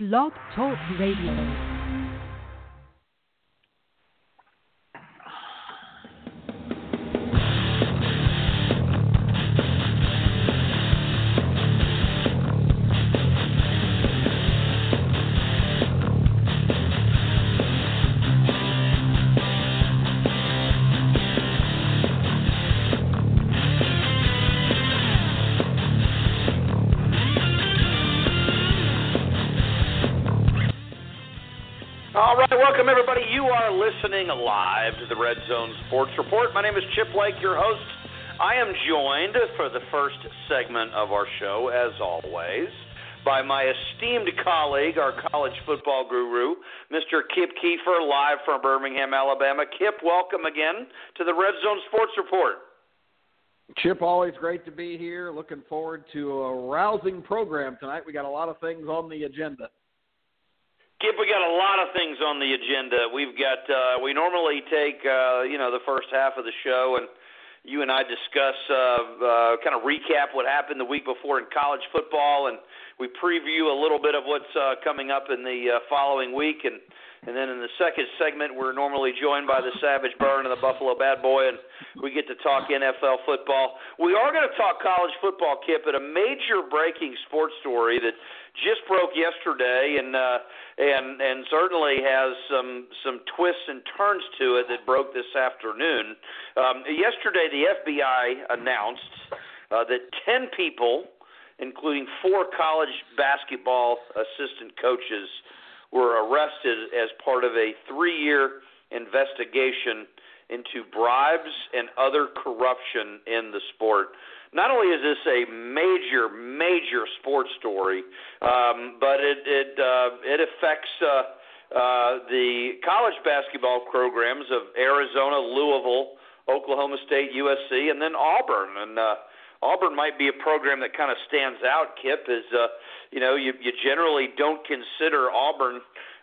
Blog Talk Radio. Welcome everybody. You are listening live to the Red Zone Sports Report. My name is Chip Lake, your host. I am joined for the first segment of our show, as always, by my esteemed colleague, our college football guru, Mr. Kip Keefer, live from Birmingham, Alabama. Kip, welcome again to the Red Zone Sports Report. Chip, always great to be here. Looking forward to a rousing program tonight. We got a lot of things on the agenda. Kip, we got a lot of things on the agenda. We've got uh, we normally take uh, you know the first half of the show and you and I discuss uh, uh, kind of recap what happened the week before in college football and we preview a little bit of what's uh, coming up in the uh, following week and and then in the second segment we're normally joined by the Savage Burn and the Buffalo Bad Boy and we get to talk NFL football. We are going to talk college football, Kip, at a major breaking sports story that just broke yesterday and uh and and certainly has some some twists and turns to it that broke this afternoon. Um, yesterday, the FBI announced uh, that ten people, including four college basketball assistant coaches, were arrested as part of a three-year investigation into bribes and other corruption in the sport not only is this a major, major sports story, um, but it it uh, it affects uh, uh, the college basketball programs of Arizona, Louisville, Oklahoma State, USC, and then Auburn. And uh, Auburn might be a program that kind of stands out. Kip is, uh, you know, you you generally don't consider Auburn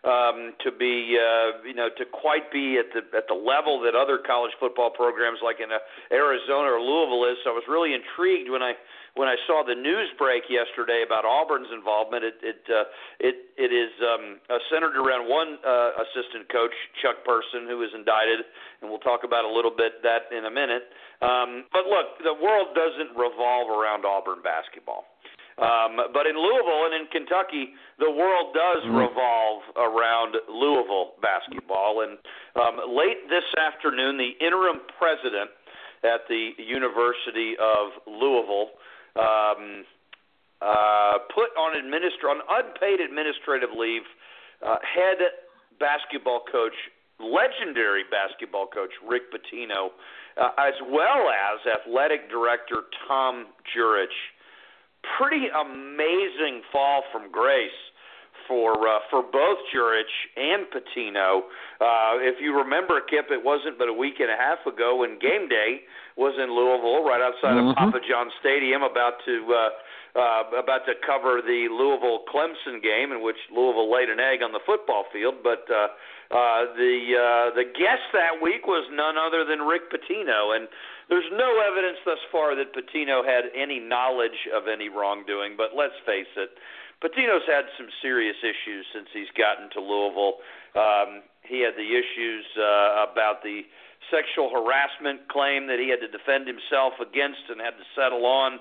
um, to be uh, you know to quite be at the at the level that other college football programs like in uh, Arizona or Louisville is. So I was really intrigued when I when I saw the news break yesterday about Auburn's involvement. It it uh, it it is um, uh, centered around one uh, assistant coach, Chuck Person, who is indicted, and we'll talk about a little bit that in a minute. Um, but look, the world doesn't revolve around Auburn basketball. Um, but in Louisville and in Kentucky, the world does Mhm. revolve around Louisville basketball. And um, late this afternoon, the interim president at the University of Louisville um, uh, put on administr- on unpaid administrative leave uh, head basketball coach, legendary basketball coach Rick Pitino, uh, as well as athletic director Tom Jurich pretty amazing fall from grace for uh, for both Jurich and Pitino. Uh, if you remember, Kip, it wasn't but a week and a half ago when game day was in Louisville, right outside Mhm. of Papa John Stadium, about to uh, uh, about to cover the Louisville Clemson game, in which Louisville laid an egg on the football field. But uh, uh, the uh, the guest that week was none other than Rick Pitino, and there's no evidence thus far that Pitino had any knowledge of any wrongdoing, but let's face it, Pitino's had some serious issues since he's gotten to Louisville. Um, he had the issues uh, about the sexual harassment claim that he had to defend himself against and had to settle on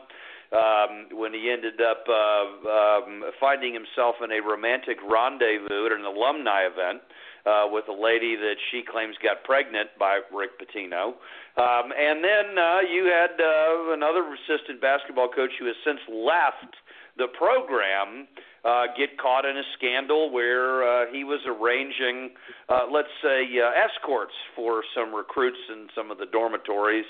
um, when he ended up uh, um, finding himself in a romantic rendezvous at an alumni event uh, with a lady that she claims got pregnant by Rick Pitino. Um, and then uh, you had uh, another assistant basketball coach who has since left the program uh, get caught in a scandal where uh, he was arranging, uh, let's say, uh, escorts for some recruits in some of the dormitories.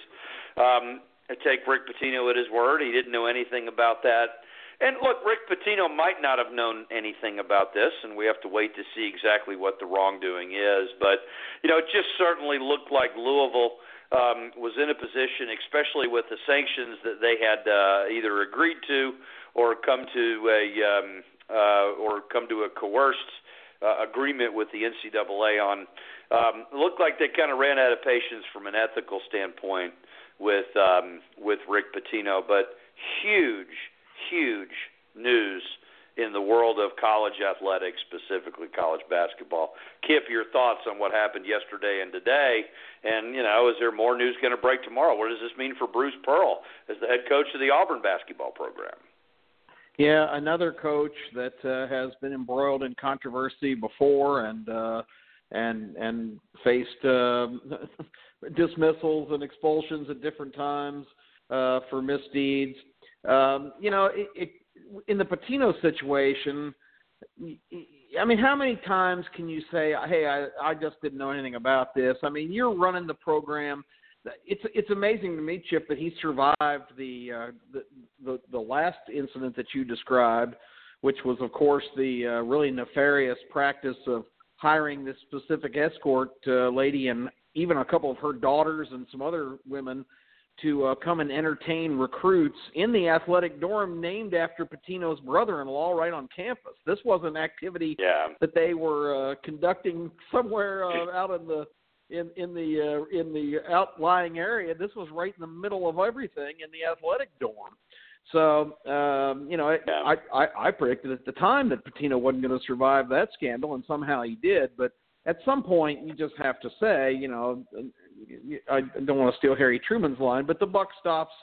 Um, I take Rick Pitino at his word. He didn't know anything about that. And look, Rick Pitino might not have known anything about this, and we have to wait to see exactly what the wrongdoing is. But, you know, it just certainly looked like Louisville um, was in a position, especially with the sanctions that they had uh, either agreed to or come to a um, uh, or come to a coerced uh, agreement with the NCAA on. Um, looked like they kind of ran out of patience from an ethical standpoint with um, with Rick Pitino, but huge, huge news in the world of college athletics, specifically college basketball. Kip, your thoughts on what happened yesterday and today, and you know, is there more news going to break tomorrow? What does this mean for Bruce Pearl as the head coach of the Auburn basketball program? Yeah, another coach that uh, has been embroiled in controversy before and uh, and and faced uh, dismissals and expulsions at different times uh, for misdeeds. Um, you know, it, it, in the Pitino situation, I mean, how many times can you say, "Hey, I, I just didn't know anything about this"? I mean, you're running the program it's it's amazing to me, Chip, that he survived the uh, the, the the last incident that you described, which was, of course, the uh, really nefarious practice of hiring this specific escort uh, lady and even a couple of her daughters and some other women to uh, come and entertain recruits in the athletic dorm named after Pitino's brother-in-law right on campus. This was an activity yeah. that they were uh, conducting somewhere uh, out in the in in the uh, in the outlying area. This was right in the middle of everything in the athletic dorm. So um, you know, yeah. I, I I predicted at the time that Pitino wasn't going to survive that scandal, and somehow he did. But at some point, you just have to say, you know, I don't want to steal Harry Truman's line, but the buck stops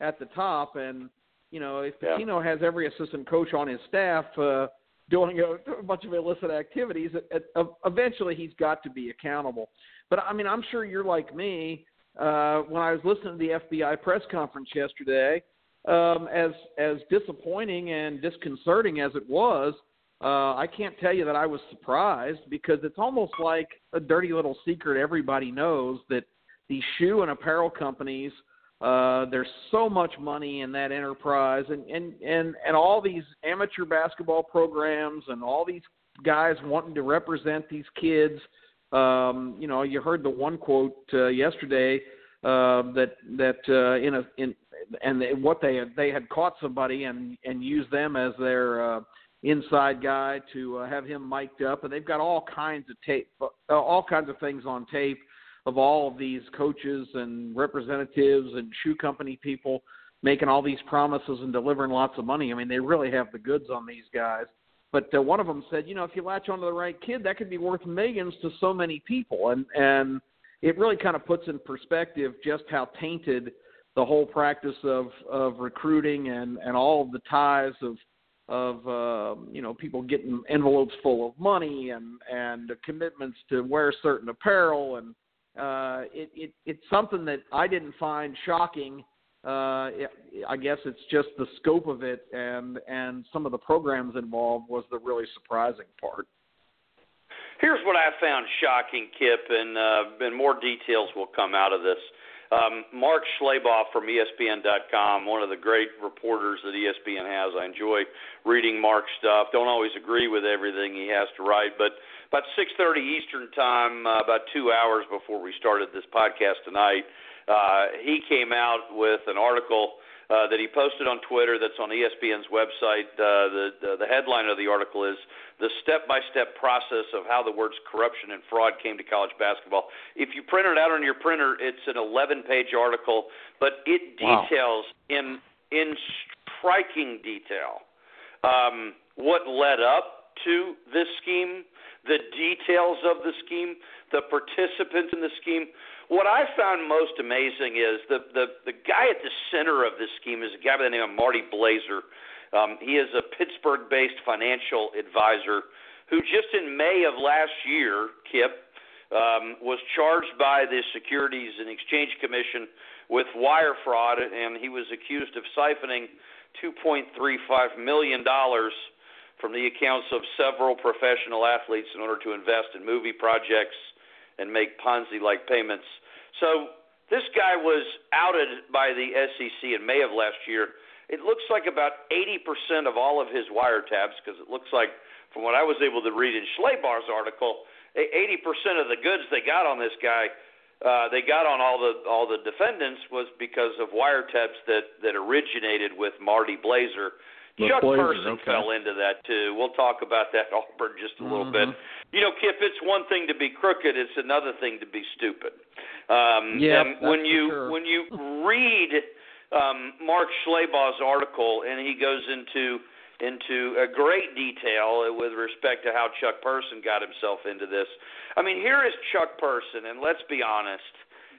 at the top, and you know, if Pitino yeah. has every assistant coach on his staff. Uh, doing a, a bunch of illicit activities, it eventually he's got to be accountable. But I mean, I'm sure you're like me. Uh, when I was listening to the FBI press conference yesterday, um, as as disappointing and disconcerting as it was, uh, I can't tell you that I was surprised because it's almost like a dirty little secret everybody knows that these shoe and apparel companies uh, there's so much money in that enterprise and, and, and, and all these amateur basketball programs and all these guys wanting to represent these kids. Um, you know, you heard the one quote uh, yesterday uh, that that uh, in a in and what they had they had caught somebody and and used them as their uh, inside guy to uh, have him mic'd up, and they've got all kinds of tape, uh, all kinds of things on tape of all of these coaches and representatives and shoe company people making all these promises and delivering lots of money. I mean, they really have the goods on these guys. But uh, one of them said, you know, if you latch onto the right kid, that could be worth millions to so many people, and and it really kind of puts in perspective just how tainted the whole practice of of recruiting and and all of the ties of of uh, you know people getting envelopes full of money and and commitments to wear certain apparel and uh, it, it it's something that I didn't find shocking uh, I guess it's just the scope of it and and some of the programs involved was the really surprising part. Here's what I found shocking, Kip, and uh, and more details will come out of this. Um, Mark Schlabach from ESPN.com, one of the great reporters that ESPN has. I enjoy reading Mark's stuff. Don't always agree with everything he has to write, but about 6:30 Eastern time, uh, about two hours before we started this podcast tonight, uh, he came out with an article uh, that he posted on Twitter that's on ESPN's website. Uh, the, the the headline of the article is the step-by-step process of how the words corruption and fraud came to college basketball. If you print it out on your printer, it's an 11-page article, but it details wow. in in striking detail um, what led up to this scheme, the details of the scheme, the participants in the scheme, what I found most amazing is the the the guy at the center of this scheme is a guy by the name of Marty Blazer. Um, he is a Pittsburgh-based financial advisor who just in May of last year, Kip, um, was charged by the Securities and Exchange Commission with wire fraud, and he was accused of siphoning 2.35 million dollars from the accounts of several professional athletes in order to invest in movie projects and make Ponzi-like payments so this guy was outed by the SEC in May of last year. It looks like about 80% of all of his wiretaps, because it looks like, from what I was able to read in Schlabach's article, 80% of the goods they got on this guy, uh, they got on all the all the defendants was because of wiretaps that that originated with Marty Blazer Chuck Person okay. fell into that too. We'll talk about that Auburn just a little mm-hmm. bit. You know, Kip, it's one thing to be crooked; it's another thing to be stupid. Um, yeah, when you sure. when you read um, Mark Schlabach's article, and he goes into into a great detail with respect to how Chuck Person got himself into this. I mean, here is Chuck Person, and let's be honest,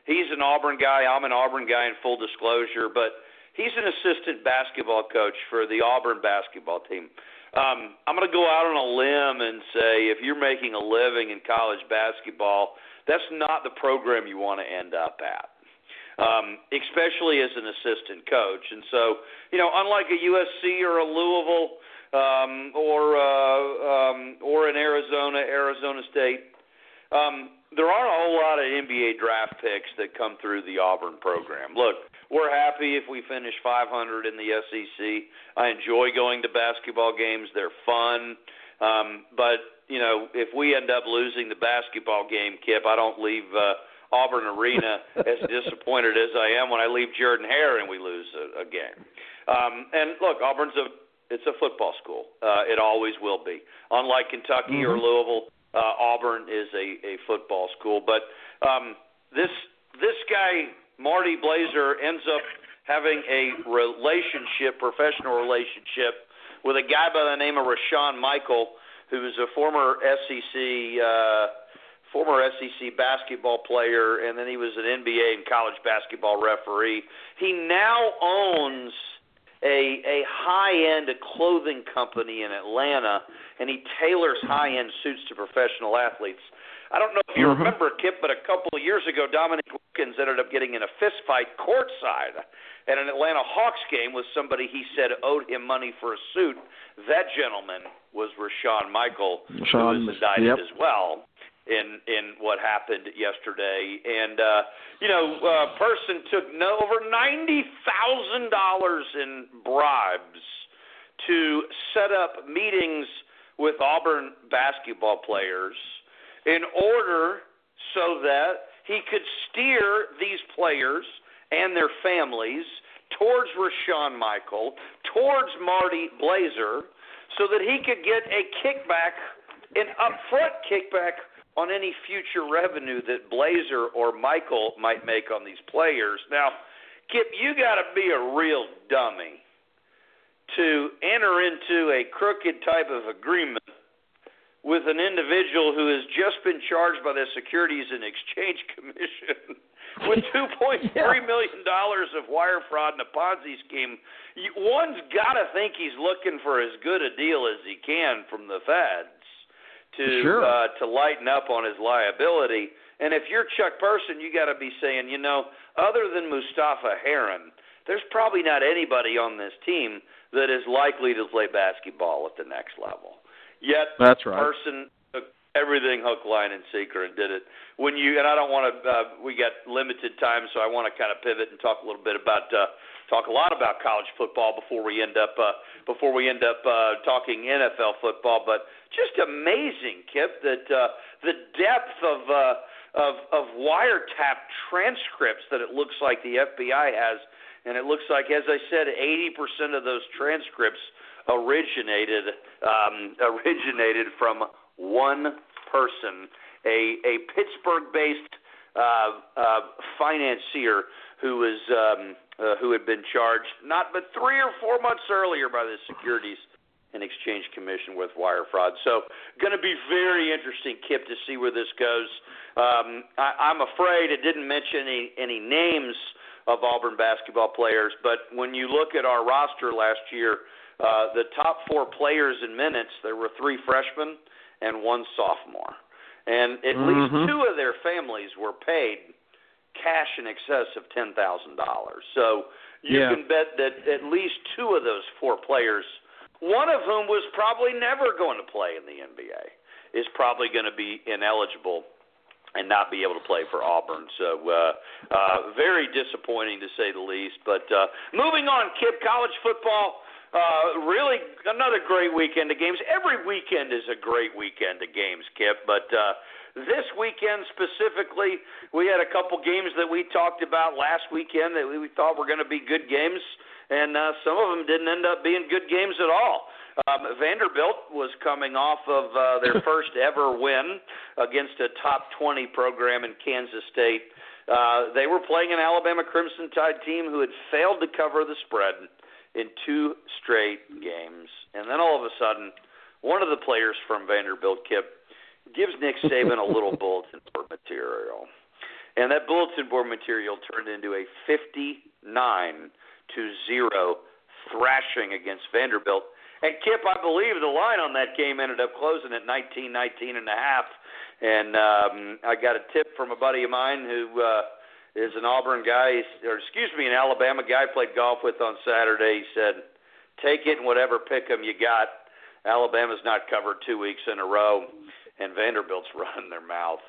he's an Auburn guy. I'm an Auburn guy in full disclosure, but he's an assistant basketball coach for the Auburn basketball team. Um, I'm going to go out on a limb and say if you're making a living in college basketball, that's not the program you want to end up at um, especially as an assistant coach. And so, you know, unlike a USC or a Louisville um, or uh, um, or an Arizona, Arizona State, um, there aren't a whole lot of NBA draft picks that come through the Auburn program. Look, we're happy if we finish 500 in the SEC. I enjoy going to basketball games; they're fun. Um, but you know, if we end up losing the basketball game, Kip, I don't leave. Uh, Auburn Arena as disappointed as I am when I leave Jordan Hare and we lose a, a game. Um, and look, Auburn's a it's a football school. Uh, it always will be. Unlike Kentucky mm-hmm. or Louisville, uh, Auburn is a, a football school. But um, this this guy Marty Blazer ends up having a relationship, professional relationship, with a guy by the name of Rashan Michael, who is a former SEC. Uh, former SEC basketball player, and then he was an NBA and college basketball referee. He now owns a a high end clothing company in Atlanta, and he tailors high end suits to professional athletes. I don't know if you mm-hmm. remember, Kip, but a couple of years ago, Dominique Wilkins ended up getting in a fist fight courtside at an Atlanta Hawks game with somebody he said owed him money for a suit. That gentleman was Rashan Michael, Sean, who was indicted yep. as well in in what happened yesterday. And uh, you know, a person took no over ninety thousand dollars in bribes to set up meetings with Auburn basketball players in order so that he could steer these players and their families towards Rashan Michael, towards Marty Blazer, so that he could get a kickback, an upfront kickback on any future revenue that Blazer or Michael might make on these players. Now, Kip, you got to be a real dummy to enter into a crooked type of agreement with an individual who has just been charged by the Securities and Exchange Commission with two point three million dollars of wire fraud and a Ponzi scheme. One's got to think he's looking for as good a deal as he can from the feds to sure. uh, to lighten up on his liability. And if you're Chuck Person, you got to be saying, you know, other than Mustapha Heron, there's probably not anybody on this team that is likely to play basketball at the next level. Yet, that's right. Person took everything hook, line, and sinker and did it. When you and I don't want to, uh, we got limited time, so I want to kind of pivot and talk a little bit about. Uh, talk a lot about college football before we end up uh, before we end up uh, talking NFL football. But just amazing, Kip, that uh, the depth of uh, of of wiretap transcripts that it looks like the FBI has, and it looks like, as I said, 80% of those transcripts originated um, originated from one person, a a Pittsburgh-based uh, uh, financier who was um, uh, who had been charged not but three or four months earlier by the Securities and Exchange Commission with wire fraud. So, going to be very interesting, Kip, to see where this goes. Um, I, I'm afraid it didn't mention any, any names of Auburn basketball players, but when you look at our roster last year, uh, the top four players in minutes, there were three freshmen and one sophomore. And at mm-hmm. least two of their families were paid cash in excess of $10,000. So you yeah. can bet that at least two of those four players – one of whom was probably never going to play in the NBA, is probably going to be ineligible and not be able to play for Auburn. So uh, uh, very disappointing to say the least. But uh, moving on, Kip, college football. Uh, really, another great weekend of games. Every weekend is a great weekend of games, Kip. But uh, this weekend specifically, we had a couple games that we talked about last weekend that we thought were going to be good games and uh, some of them didn't end up being good games at all. Um, Vanderbilt was coming off of uh, their first ever win against a top 20 program in Kansas State. Uh, they were playing an Alabama Crimson Tide team who had failed to cover the spread in two straight games, and then all of a sudden, one of the players from Vanderbilt, Kip, gives Nick Saban a little bulletin board material, and that bulletin board material turned into a 59 to zero thrashing against Vanderbilt. And Kip, I believe the line on that game ended up closing at 19, 19 and a half. And um, I got a tip from a buddy of mine who uh, is an Auburn guy, or excuse me, an Alabama guy. Played golf with on Saturday. He said, "Take it and whatever pick 'em you got." Alabama's not covered two weeks in a row, and Vanderbilt's running their mouth.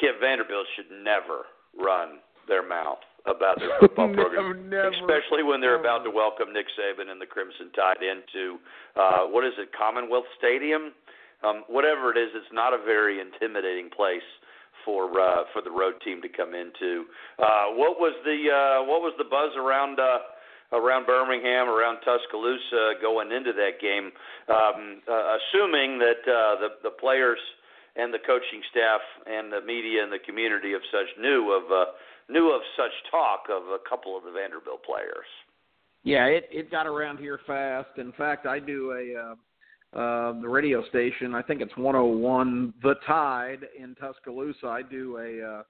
Kip Vanderbilt should never run their mouth about their football program, never, especially when they're about to welcome Nick Saban and the Crimson Tide into uh, what is it, Commonwealth Stadium? Um, whatever it is, it's not a very intimidating place for uh, for the road team to come into. Uh, what was the uh, what was the buzz around uh, around Birmingham, around Tuscaloosa going into that game? Um, uh, assuming that uh, the the players and the coaching staff and the media and the community of such knew of uh, knew of such talk of a couple of the Vanderbilt players. Yeah, it it got around here fast. In fact, I do a uh, uh, the radio station. I think it's 101 The Tide in Tuscaloosa. I do a uh,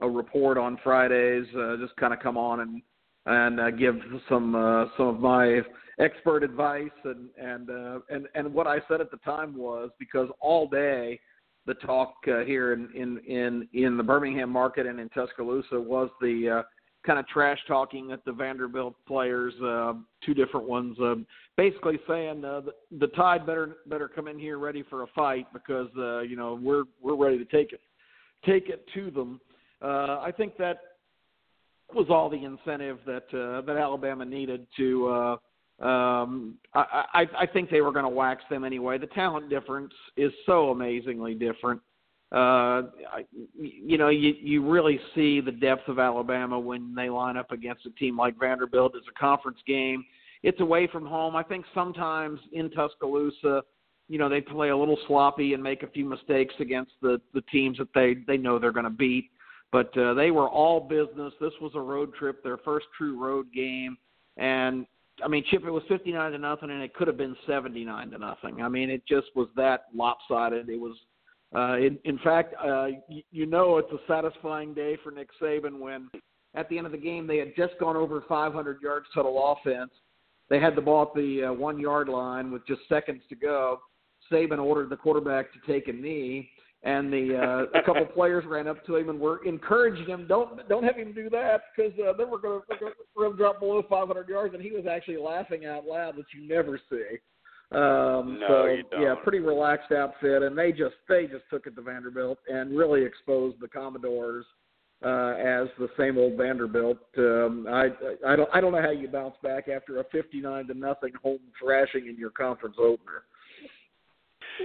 a report on Fridays. Uh, just kind of come on and and uh, give some uh, some of my expert advice and and uh, and and what I said at the time was because all day the talk uh, here in in in in the Birmingham market and in Tuscaloosa was the uh, kind of trash talking at the Vanderbilt players, uh, two different ones, uh, basically saying uh, the, the Tide better better come in here ready for a fight because uh, you know we're we're ready to take it take it to them. Uh, I think that was all the incentive that uh, that Alabama needed to. Uh, um, I, I, I think they were going to wax them anyway. The talent difference is so amazingly different uh, you know, you you really see the depth of Alabama when they line up against a team like Vanderbilt. It's a conference game. It's away from home. I think sometimes in Tuscaloosa, you know, they play a little sloppy and make a few mistakes against the the teams that they they know they're going to beat. But uh, they were all business. This was a road trip, their first true road game, and I mean, Chip, it was fifty-nine to nothing, and it could have been seventy-nine to nothing. I mean, it just was that lopsided. It was uh, in, in fact, uh, you, you know it's a satisfying day for Nick Saban when at the end of the game they had just gone over 500 yards total offense. They had the ball at the uh, one yard line with just seconds to go. Saban ordered the quarterback to take a knee, and the uh, a couple players ran up to him and were encouraging him, "Don't don't have him do that because uh, then we're going to drop below 500 yards." And he was actually laughing out loud, which you never see. Um, no, so you don't. yeah, pretty relaxed outfit, and they just they just took it to Vanderbilt and really exposed the Commodores uh, as the same old Vanderbilt. Um, I I don't I don't know how you bounce back after a fifty nine to nothing home thrashing in your conference opener.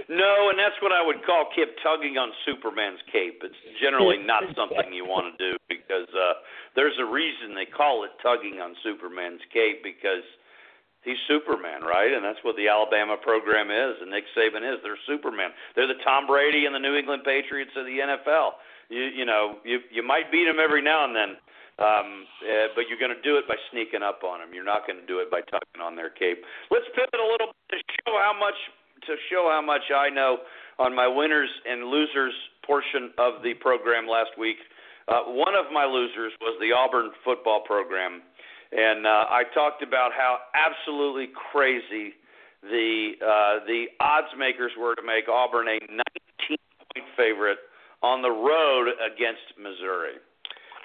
No, and that's what I would call Kip tugging on Superman's cape. It's generally not something you want to do because uh, there's a reason they call it tugging on Superman's cape because he's Superman, right? And that's what the Alabama program is, and Nick Saban is. They're Superman. They're the Tom Brady and the New England Patriots of the NFL. You you know you you might beat them every now and then, um, uh, but you're going to do it by sneaking up on them. You're not going to do it by tugging on their cape. Let's pivot a little bit to show how much to show how much I know on my winners and losers portion of the program last week. Uh, one of my losers was the Auburn football program and uh, I talked about how absolutely crazy the uh, the odds makers were to make Auburn a 19 point favorite on the road against Missouri.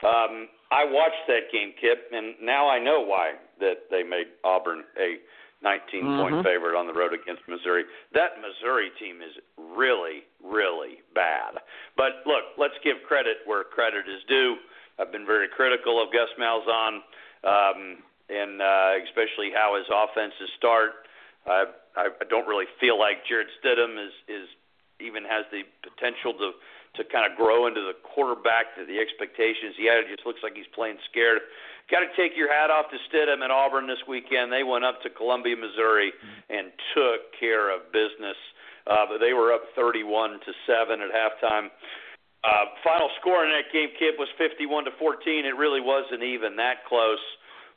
Um, I watched that game, Kip, and now I know why that they made Auburn a 19 mm-hmm. point favorite on the road against Missouri. That Missouri team is really, really bad. But look, let's give credit where credit is due. I've been very critical of Gus Malzahn um, and uh, especially how his offenses start. I, I don't really feel like Jarrett Stidham is is even has the potential to to kind of grow into the quarterback to the expectations he had. It just looks like he's playing scared. Got to take your hat off to Stidham and Auburn this weekend. They went up to Columbia, Missouri, and took care of business. Uh, but they were up 31 to seven at halftime. Uh, final score in that game, Kip, was 51 to 14. It really wasn't even that close.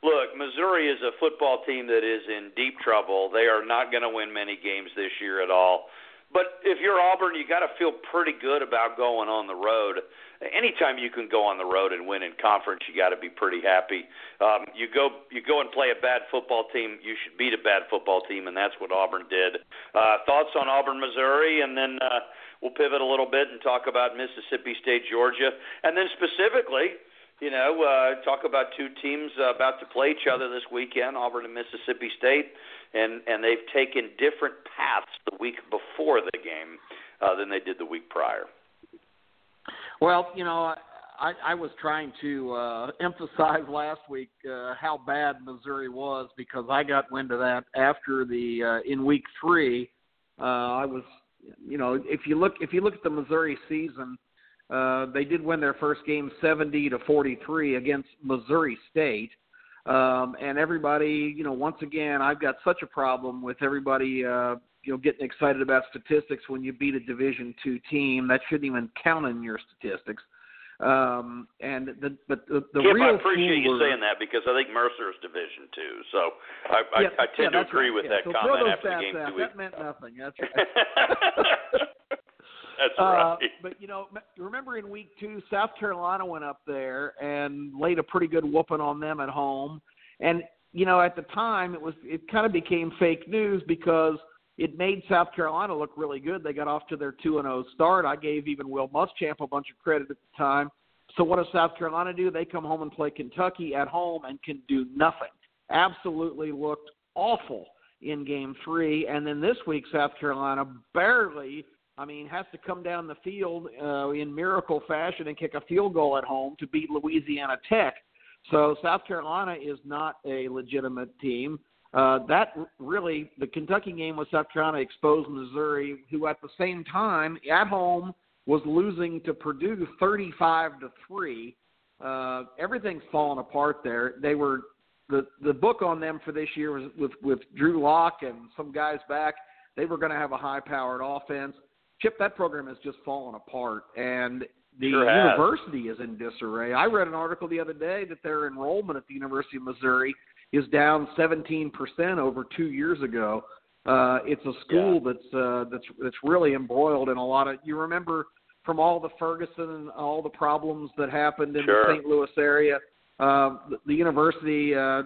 look, Missouri is a football team that is in deep trouble. They are not going to win many games this year at all. But if you're Auburn, you got to feel pretty good about going on the road. Anytime you can go on the road and win in conference, you got to be pretty happy. Um, you go, you go and play a bad football team. You should beat a bad football team, and that's what Auburn did. Uh, thoughts on Auburn, Missouri, and then uh, we'll pivot a little bit and talk about Mississippi State, Georgia, and then specifically you know, uh, talk about two teams uh, about to play each other this weekend, Auburn and Mississippi State, and and they've taken different paths the week before the game uh, than they did the week prior. Well, you know, I, I was trying to uh, emphasize last week uh, how bad Missouri was because I got wind of that after the uh, in week three. Uh, I was, you know, if you look if you look at the Missouri season uh, they did win their first game 70 to 43 against Missouri State. Um, and everybody, you know, once again, I've got such a problem with everybody, uh, you know, getting excited about statistics when you beat a Division two team. That shouldn't even count in your statistics. Um, and the but the, the Kip, real I appreciate you fooler, saying that because I think Mercer is Division two, so I, yeah, I, I tend yeah, to agree right. with yeah. that so comment after the game out. That meant nothing. That's right. That's uh, right. But you know, remember in week two, South Carolina went up there and laid a pretty good whooping on them at home. And you know, at the time, it was it kind of became fake news because it made South Carolina look really good. They got off to their two and zero start. I gave even Will Muschamp a bunch of credit at the time. So what does South Carolina do? They come home and play Kentucky at home and can do nothing. Absolutely looked awful in game three. And then this week, South Carolina barely I mean, has to come down the field uh, in miracle fashion and kick a field goal at home to beat Louisiana Tech. So South Carolina is not a legitimate team. Uh, that really, the Kentucky game with South Carolina exposed Missouri, who at the same time at home was losing to Purdue 35 to three. Uh, everything's fallen apart there. They were the the book on them for this year was with with Drew Lock and some guys back. They were going to have a high powered offense. Chip, that program has just fallen apart, and the sure university is in disarray. I read an article the other day that their enrollment at the University of Missouri is down 17% over two years ago. Uh, it's a school yeah. that's uh, that's that's really embroiled in a lot of. You remember from all the Ferguson and all the problems that happened in sure. the St. Louis area. Uh, the, the university uh,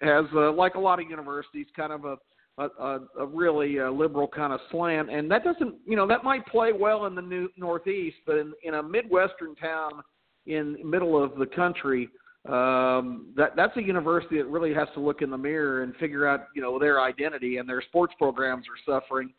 has, uh, like a lot of universities, kind of a a, a, a really uh, liberal kind of slant, and that doesn't, you know, that might play well in the new Northeast, but in, in a midwestern town in middle of the country, um, that that's a university that really has to look in the mirror and figure out, you know, their identity, and their sports programs are suffering.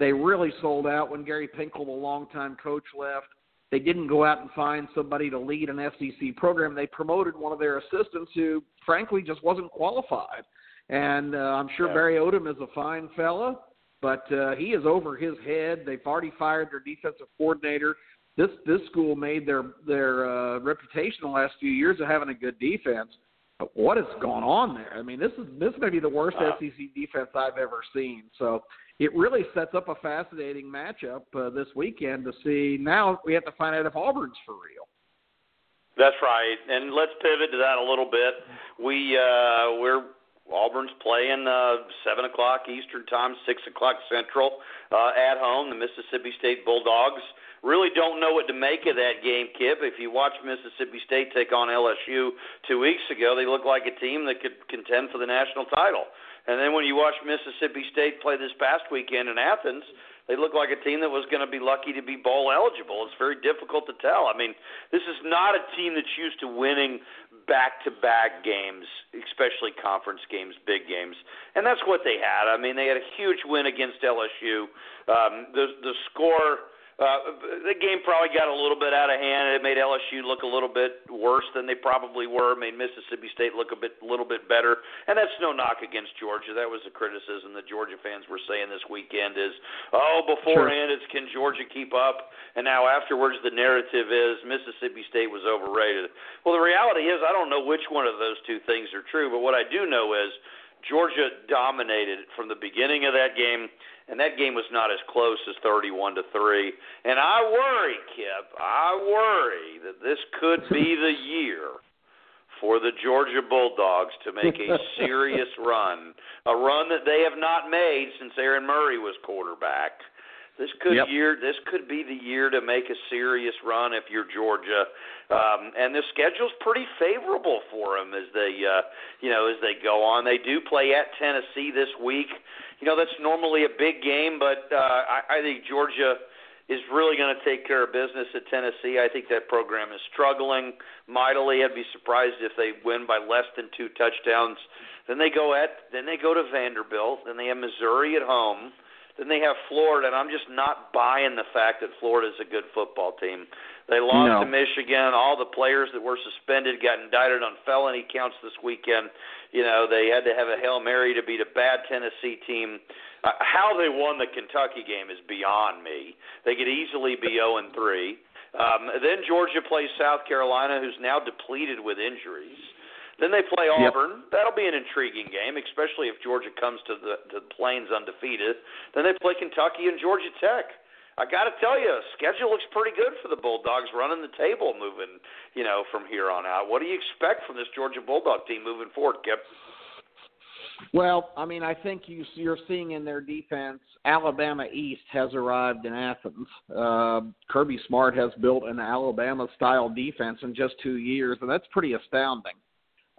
They really sold out when Gary Pinkel, the longtime coach, left. They didn't go out and find somebody to lead an SEC program. They promoted one of their assistants who, frankly, just wasn't qualified. And uh, I'm sure yeah. Barry Odom is a fine fella, but uh, he is over his head. They've already fired their defensive coordinator. This this school made their their uh, reputation the last few years of having a good defense. But what has gone on there? I mean, this is this may be the worst Uh. SEC defense I've ever seen. So it really sets up a fascinating matchup uh, this weekend to see. Now we have to find out if Auburn's for real. That's right, and let's pivot to that a little bit. We uh, we're Auburn's playing uh, seven o'clock Eastern time, six o'clock Central uh, at home. The Mississippi State Bulldogs really don't know what to make of that game, Kip. If you watch Mississippi State take on LSU two weeks ago, they look like a team that could contend for the national title. And then when you watch Mississippi State play this past weekend in Athens, they look like a team that was going to be lucky to be bowl eligible. It's very difficult to tell. I mean, this is not a team that's used to winning back-to-back games, especially conference games, big games, and that's what they had. I mean, they had a huge win against LSU. Um, the the score uh, the game probably got a little bit out of hand. It made LSU look a little bit worse than they probably were. It made Mississippi State look a bit, a little bit better. And that's no knock against Georgia. That was a criticism that Georgia fans were saying this weekend is, oh, beforehand sure. it's can Georgia keep up, and now afterwards the narrative is Mississippi State was overrated. Well, the reality is I don't know which one of those two things are true, but what I do know is Georgia dominated from the beginning of that game and that game was not as close as 31 to 3. And I worry, Kip, I worry that this could be the year for the Georgia Bulldogs to make a serious run, a run that they have not made since Aaron Murray was quarterback. This could yep. year this could be the year to make a serious run if you're Georgia, um, and the schedule's pretty favorable for them as they uh, you know as they go on. They do play at Tennessee this week. You know that's normally a big game, but uh, I, I think Georgia is really going to take care of business at Tennessee. I think that program is struggling mightily. I'd be surprised if they win by less than two touchdowns. Then they go at then they go to Vanderbilt. Then they have Missouri at home. Then they have Florida, and I'm just not buying the fact that Florida is a good football team. They lost no. to Michigan. All the players that were suspended got indicted on felony counts this weekend. You know, they had to have a Hail Mary to beat a bad Tennessee team. Uh, how they won the Kentucky game is beyond me. They could easily be 0 and 3. Um, then Georgia plays South Carolina, who's now depleted with injuries. Then they play Auburn. Yep. That'll be an intriguing game, especially if Georgia comes to the to the Plains undefeated. Then they play Kentucky and Georgia Tech. I got to tell you, schedule looks pretty good for the Bulldogs running the table moving, you know, from here on out. What do you expect from this Georgia Bulldog team moving forward, Kip? Well, I mean, I think you, you're seeing in their defense, Alabama East has arrived in Athens. Uh, Kirby Smart has built an Alabama-style defense in just two years, and that's pretty astounding.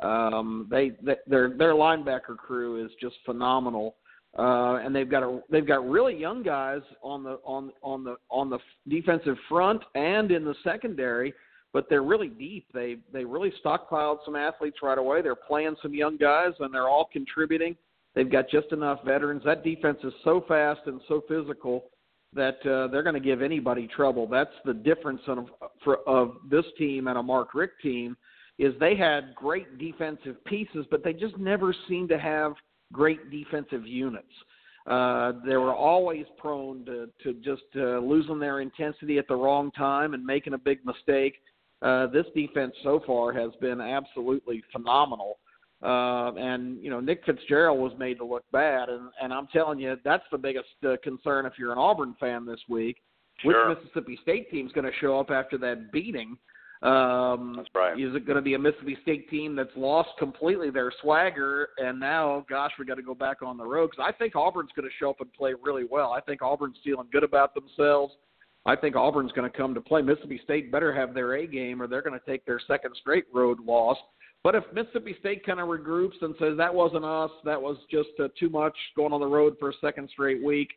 Um, they, they their their linebacker crew is just phenomenal, uh, and they've got a they've got really young guys on the on on the on the defensive front and in the secondary, but they're really deep. They they really stockpiled some athletes right away. They're playing some young guys, and they're all contributing. They've got just enough veterans. That defense is so fast and so physical that uh, they're going to give anybody trouble. That's the difference of, for, of this team and a Mark Richt team is they had great defensive pieces, but they just never seemed to have great defensive units. Uh, they were always prone to, to just uh, losing their intensity at the wrong time and making a big mistake. Uh, this defense so far has been absolutely phenomenal. Uh, and you know Nick Fitzgerald was made to look bad, and, and I'm telling you that's the biggest uh, concern if you're an Auburn fan this week. Sure. Which Mississippi State team's going to show up after that beating? Um, That's right. Is it going to be a Mississippi State team that's lost completely their swagger, and now, gosh, we got to go back on the road? Because I think Auburn's going to show up and play really well. I think Auburn's feeling good about themselves. I think Auburn's going to come to play. Mississippi State better have their A game, or they're going to take their second straight road loss. But if Mississippi State kind of regroups and says that wasn't us, that was just uh, too much going on the road for a second straight week,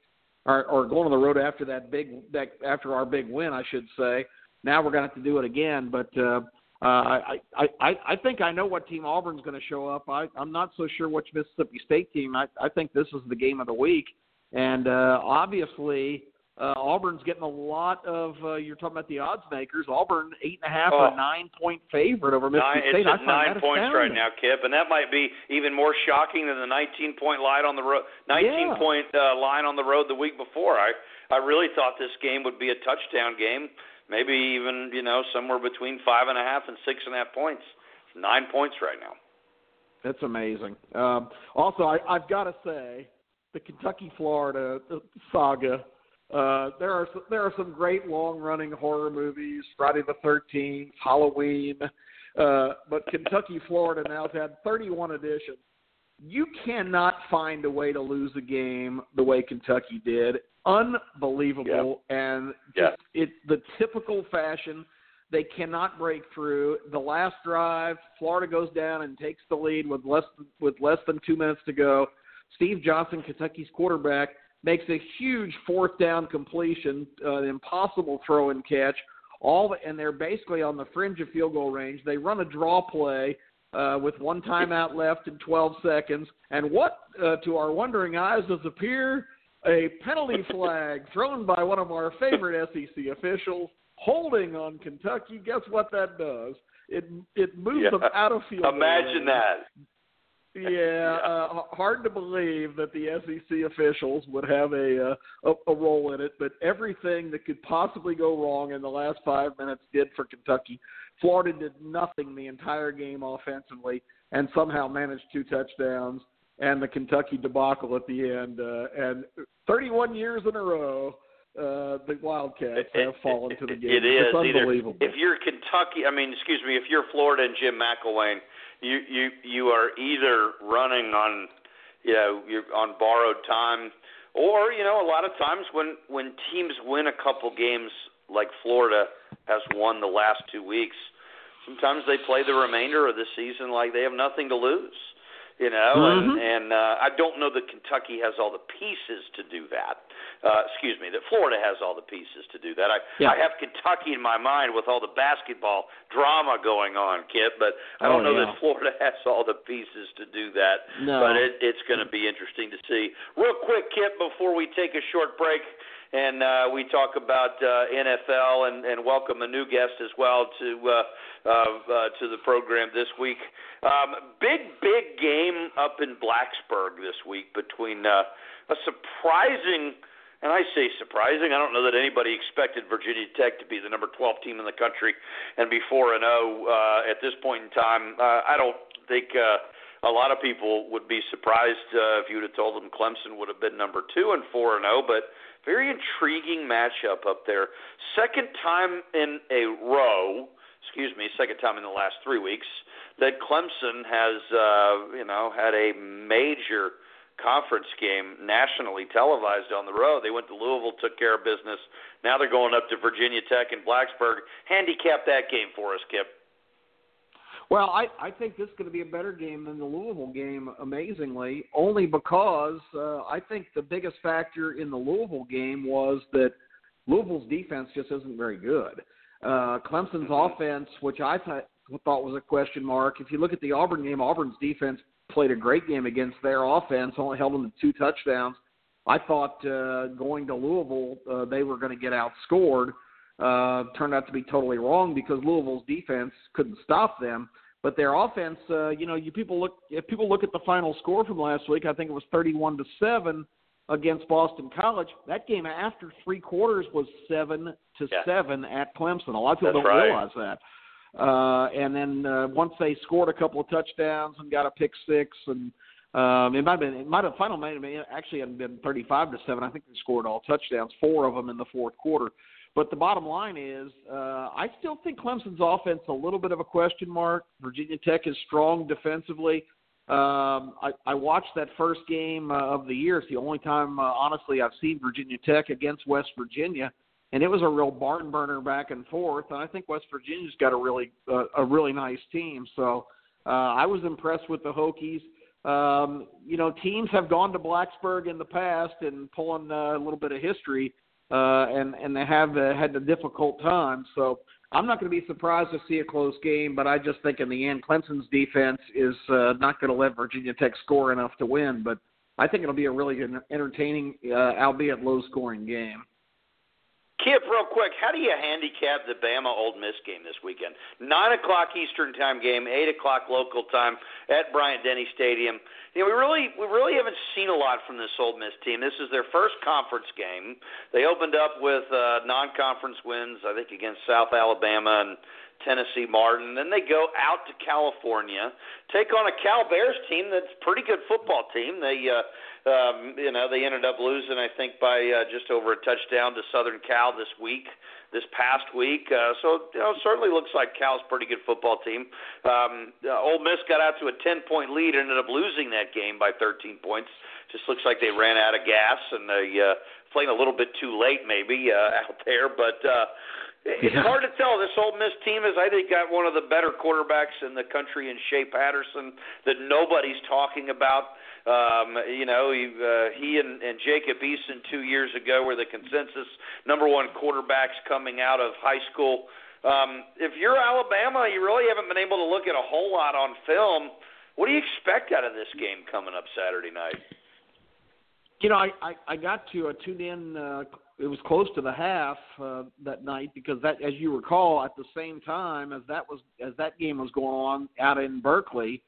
or, or going on the road after that big that after our big win, I should say now we're going to have to do it again. But uh, uh, I, I, I, think I know what team Auburn's going to show up. I, I'm not so sure which Mississippi State team. I, I think this is the game of the week, and uh, obviously uh, Auburn's getting a lot of. Uh, you're talking about the odds makers. Auburn eight and a half oh. or nine point favorite over Mississippi nine, State. It's at nine points right now, Kip, and that might be even more shocking than the 19 point line on the road. 19 yeah. point uh, line on the road the week before. I I really thought this game would be a touchdown game maybe even you know somewhere between five and a half and six and a half points. Nine points right now. That's amazing. Um, also, I, I've got to say, the Kentucky Florida saga. Uh, there are there are some great long running horror movies, Friday the Thirteenth, Halloween, uh, but Kentucky Florida now has had 31 editions. You cannot find a way to lose a game the way Kentucky did, unbelievable yep. and yep. it's the typical fashion they cannot break through the last drive florida goes down and takes the lead with less with less than 2 minutes to go steve johnson kentucky's quarterback makes a huge fourth down completion uh, an impossible throw and catch all the, and they're basically on the fringe of field goal range they run a draw play uh, with one timeout left in 12 seconds. And what, uh, to our wondering eyes, does appear a penalty flag thrown by one of our favorite SEC officials holding on Kentucky. Guess what that does? It it moves yeah. them out of field. Imagine that. Yeah, yeah. Uh, hard to believe that the SEC officials would have a, uh, a a role in it, but everything that could possibly go wrong in the last five minutes did for Kentucky. Florida did nothing the entire game offensively, and somehow managed two touchdowns and the Kentucky debacle at the end. Uh, and 31 years in a row, uh, the Wildcats have fallen to the game. It is it's unbelievable. Either, if you're Kentucky, I mean, excuse me, if you're Florida and Jim McElwain, you you you are either running on, you know, you're on borrowed time, or you know, a lot of times when when teams win a couple games, like Florida has won the last two weeks, sometimes they play the remainder of the season like they have nothing to lose you know, mm-hmm. and and uh, I don't know that Kentucky has all the pieces to do that. Uh, excuse me, that Florida has all the pieces to do that. I yeah. I have Kentucky in my mind with all the basketball drama going on, Kip, but I don't oh, know yeah. that Florida has all the pieces to do that. No. But it, it's going to be interesting to see. Real quick, Kip, before we take a short break and uh, we talk about uh, NFL and, and welcome a new guest as well to uh, uh, uh, to the program this week. Um, big big game up in Blacksburg this week between uh, a surprising. And I say surprising. I don't know that anybody expected Virginia Tech to be the number 12 team in the country and be 4 and 0 uh, at this point in time. Uh, I don't think uh, a lot of people would be surprised uh, if you would have told them Clemson would have been number 2 and 4 and 0, but very intriguing matchup up there. Second time in a row, excuse me, second time in the last three weeks that Clemson has, uh, you know, had a major conference game nationally televised on the road. They went to Louisville, took care of business. Now they're going up to Virginia Tech and Blacksburg. Handicap that game for us, Kip. Well, I, I think this is going to be a better game than the Louisville game, amazingly, only because uh, I think the biggest factor in the Louisville game was that Louisville's defense just isn't very good. Uh, Clemson's mm-hmm. offense, which I th- thought was a question mark, if you look at the Auburn game, Auburn's defense played a great game against their offense, only held them to two touchdowns. I thought uh, going to Louisville, uh, they were going to get outscored. Uh, turned out to be totally wrong because Louisville's defense couldn't stop them. But their offense, uh, you know, you people look if people look at the final score from last week, I think it was 31 to 7 against Boston College. That game after 3 quarters was 7 to yeah. 7 at Clemson. A lot of people That's don't right. realize that. Uh and then uh, once they scored a couple of touchdowns and got a pick six and um, it might have been. It might have final might have been actually hadn't been thirty-five to seven. I think they scored all touchdowns, four of them in the fourth quarter. But the bottom line is, uh, I still think Clemson's offense a little bit of a question mark. Virginia Tech is strong defensively. Um, I, I watched that first game uh, of the year. It's the only time, uh, honestly, I've seen Virginia Tech against West Virginia, and it was a real barn burner back and forth. And I think West Virginia's got a really uh, a really nice team. So uh, I was impressed with the Hokies. Um, you know, teams have gone to Blacksburg in the past and pulling uh, a little bit of history uh, and and they have uh, had a difficult time. So I'm not going to be surprised to see a close game, but I just think in the end, Clemson's defense is uh, not going to let Virginia Tech score enough to win. But I think it'll be a really entertaining, uh, albeit low-scoring game. Kip, real quick, how do you handicap the Bama Old Miss game this weekend? Nine o'clock Eastern time game, eight o'clock local time at Bryant Denny Stadium. You know, we really we really haven't seen a lot from this Old Miss team. This is their first conference game. They opened up with uh, non-conference wins, I think, against South Alabama and Tennessee Martin. Then they go out to California, take on a Cal Bears team that's a pretty good football team. They uh, um, you know, they ended up losing, I think, by uh, just over a touchdown to Southern Cal this week, this past week. Uh, so, you know, certainly looks like Cal's a pretty good football team. Um, uh, Ole Miss got out to a 10 point lead, ended up losing that game by 13 points. Just looks like they ran out of gas and they uh, playing a little bit too late, maybe uh, out there. But uh, it's Yeah. hard to tell. This Ole Miss team is, I think, got one of the better quarterbacks in the country in Shea Patterson that nobody's talking about. Um, you know, he, uh, he and, and Jacob Eason two years ago were the consensus number one quarterbacks coming out of high school. Um, if you're Alabama, you really haven't been able to look at a whole lot on film. What do you expect out of this game coming up Saturday night? You know, I I, I got to uh, tune in. Uh, it was close to the half uh, that night because that, as you recall, at the same time as that was as that game was going on out in Berkeley,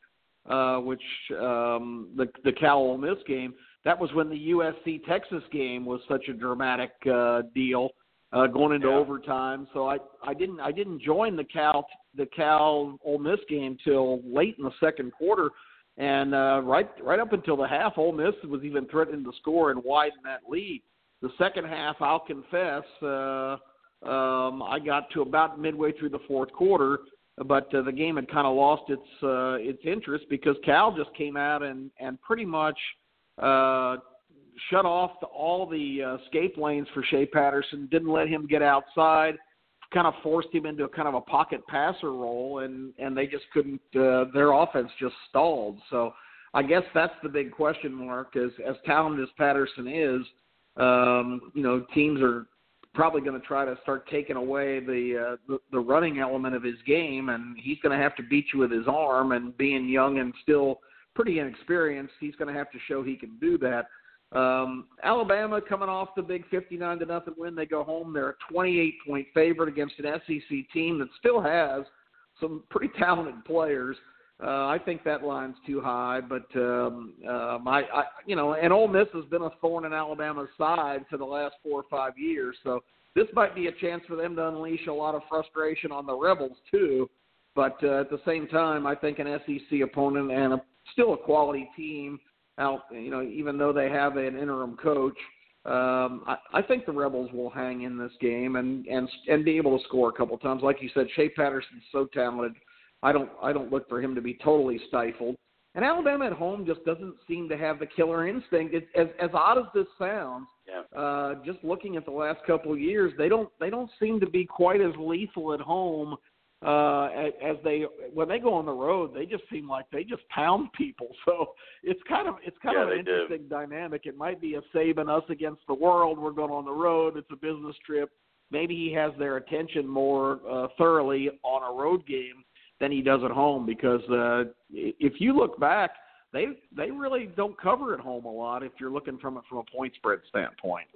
uh, which um, the the Cal Ole Miss game. That was when the USC Texas game was such a dramatic uh, deal, uh, going into Yeah. overtime. So I I didn't I didn't join the Cal the Cal Ole Miss game till late in the second quarter, and uh, right right up until the half, Ole Miss was even threatening to score and widen that lead. The second half, I'll confess, uh, um, I got to about midway through the fourth quarter, but uh, the game had kind of lost its uh, its interest because Cal just came out and and pretty much uh, shut off the, all the uh, escape lanes for Shea Patterson. Didn't let him get outside. Kind of forced him into a kind of a pocket passer role, and and they just couldn't. Uh, their offense just stalled. So I guess that's the big question mark. As as talented as Patterson is, um, you know, teams are probably going to try to start taking away the, uh, the the running element of his game, and he's going to have to beat you with his arm. And being young and still pretty inexperienced, he's going to have to show he can do that. Um, Alabama coming off the big 59 to nothing win, they go home. They're a 28 point favorite against an SEC team that still has some pretty talented players. Uh, I think that line's too high, but um, um, I, I, you know, and Ole Miss has been a thorn in Alabama's side for the last four or five years. So this might be a chance for them to unleash a lot of frustration on the Rebels too. But uh, at the same time, I think an SEC opponent and a, still a quality team out. You know, even though they have an interim coach, um, I, I think the Rebels will hang in this game and and and be able to score a couple times. Like you said, Shea Patterson's so talented I don't I don't look for him to be totally stifled. And Alabama at home just doesn't seem to have the killer instinct. It, as as odd as this sounds, yeah. uh, just looking at the last couple of years, they don't they don't seem to be quite as lethal at home uh, as, they when they go on the road. They just seem like they just pound people. So it's kind of it's kind yeah, of an interesting do. dynamic. It might be a Saban us against the world. We're going on the road. It's a business trip. Maybe he has their attention more uh, thoroughly on a road game than he does at home because uh, if you look back, they they really don't cover at home a lot if you're looking from it from a point spread standpoint.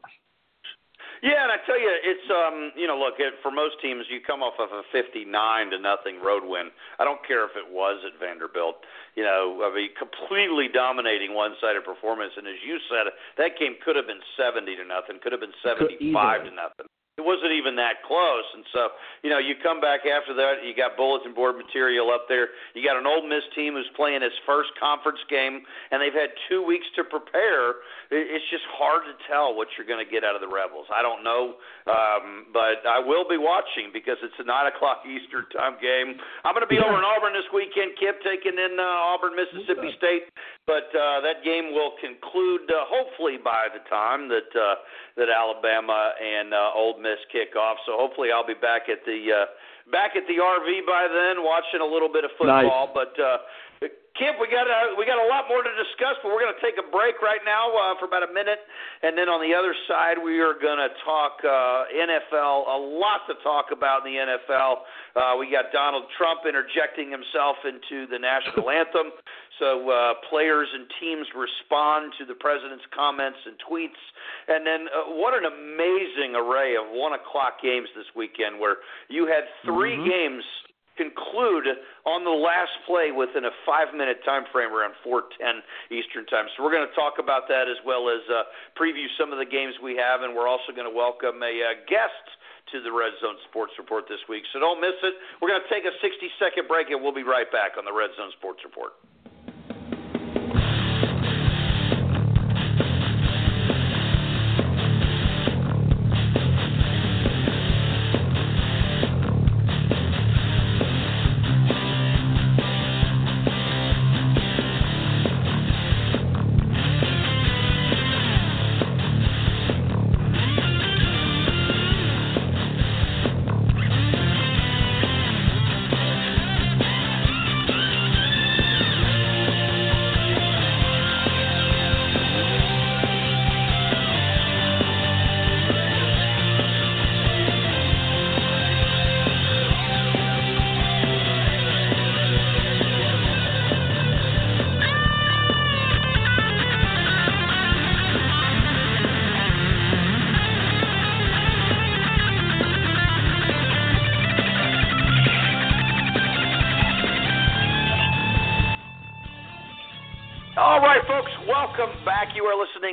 Yeah, and I tell you, it's um, you know, look, it, for most teams, you come off of a 59 to nothing road win. I don't care if it was at Vanderbilt. You know, I mean, completely dominating one-sided performance, and as you said, that game could have been 70 to nothing, could have been 75 to nothing it wasn't even that close. And so, you know, you come back after that, you got bulletin board material up there. You got an Ole Miss team who's playing its first conference game, and they've had two weeks to prepare. It's just hard to tell what you're going to get out of the Rebels. I don't know, um, but I will be watching because it's a nine o'clock Eastern time game. I'm going to be yeah. over in Auburn this weekend, Kip, taking in uh, Auburn, Mississippi. State. But uh, that game will conclude uh, hopefully by the time that uh, that Alabama and uh, Ole Miss kick off. So hopefully I'll be back at the uh, back at the RV by then, watching a little bit of football. Nice. But uh, Kip, we got a, we got a lot more to discuss, but we're going to take a break right now uh, for about a minute, and then on the other side we are going to talk uh, NFL. A lot to talk about in the NFL. Uh, we got Donald Trump interjecting himself into the national anthem. So uh, players and teams respond to the president's comments and tweets. And then uh, what an amazing array of one o'clock games this weekend, where you had 3 mm-hmm. games conclude on the last play within a five minute time frame around 4:10 Eastern time. So we're going to talk about that as well as uh, preview some of the games we have, and we're also going to welcome a uh, guest to the Red Zone Sports Report this week. So don't miss it. We're going to take a 60 second break, and we'll be right back on the Red Zone Sports Report.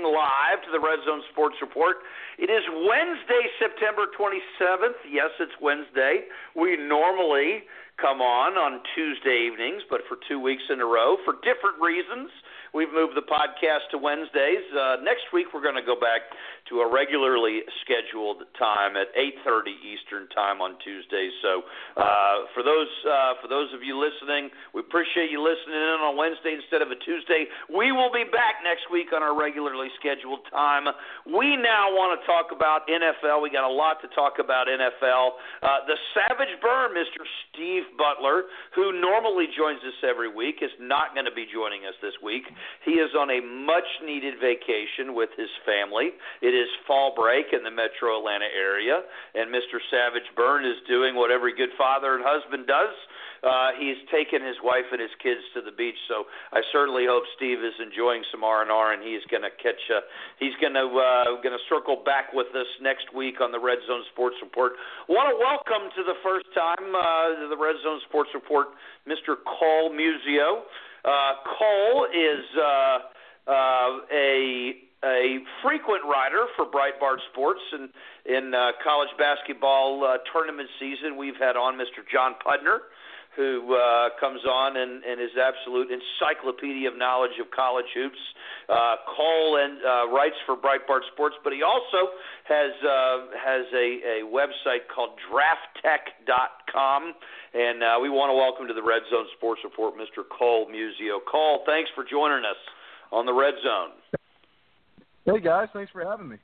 Live to the Red Zone Sports Report. It is Wednesday, September 27th. Yes, it's Wednesday. We normally come on on Tuesday evenings, but for two weeks in a row, for different reasons, we've moved the podcast to Wednesdays. Uh, next week we're going to go back to a regularly scheduled time at 8:30 Eastern Time on Tuesdays. So uh, for those uh, for those of you listening, we appreciate you listening in on Wednesday instead of a Tuesday. We will be back next week on our regularly scheduled time. We now want to talk about NFL. We got a lot to talk about NFL. Uh, the Savage Burn, Mr. Steve Butler, who normally joins us every week, is not going to be joining us this week. He is on a much needed vacation with his family. It is fall break in the metro Atlanta area, and Mr. Savage Burn is doing what every good father and husband does. Uh, he's taken his wife and his kids to the beach, so I certainly hope Steve is enjoying some R and R, and he's going to catch. Uh, he's going to uh, going to circle back with us next week on the Red Zone Sports Report. Want to welcome to the first time uh, the Red Zone Sports Report, Mr. Cole Muzio. Uh, Cole is uh, uh, a a frequent rider for Breitbart Sports, and in uh, college basketball uh, tournament season, we've had on Mr. John Pudner, who uh, comes on and, and is absolute encyclopedia of knowledge of college hoops. Uh, Cole and uh, writes for Breitbart Sports, but he also has uh, has a, a website called DraftTek.com, and uh, we want to welcome to the Red Zone Sports Report, Mr. Cole Muzio. Cole, thanks for joining us on the Red Zone. Hey guys, thanks for having me.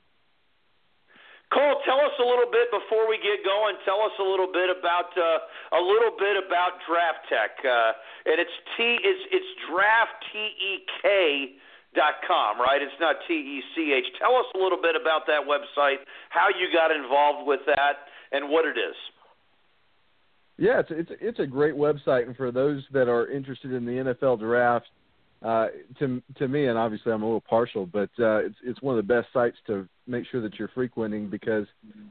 Cole, tell us a little bit before we get going. Tell us a little bit about uh, a little bit about Draft Tek, uh, and it's T it's it's Draft T E K dot com, right? It's not T E C H. Tell us a little bit about that website, how you got involved with that, and what it is. Yeah, it's it's it's a great website, and for those that are interested in the NFL draft, uh, to to me, and obviously I'm a little partial, but uh, it's it's one of the best sites to make sure that you're frequenting because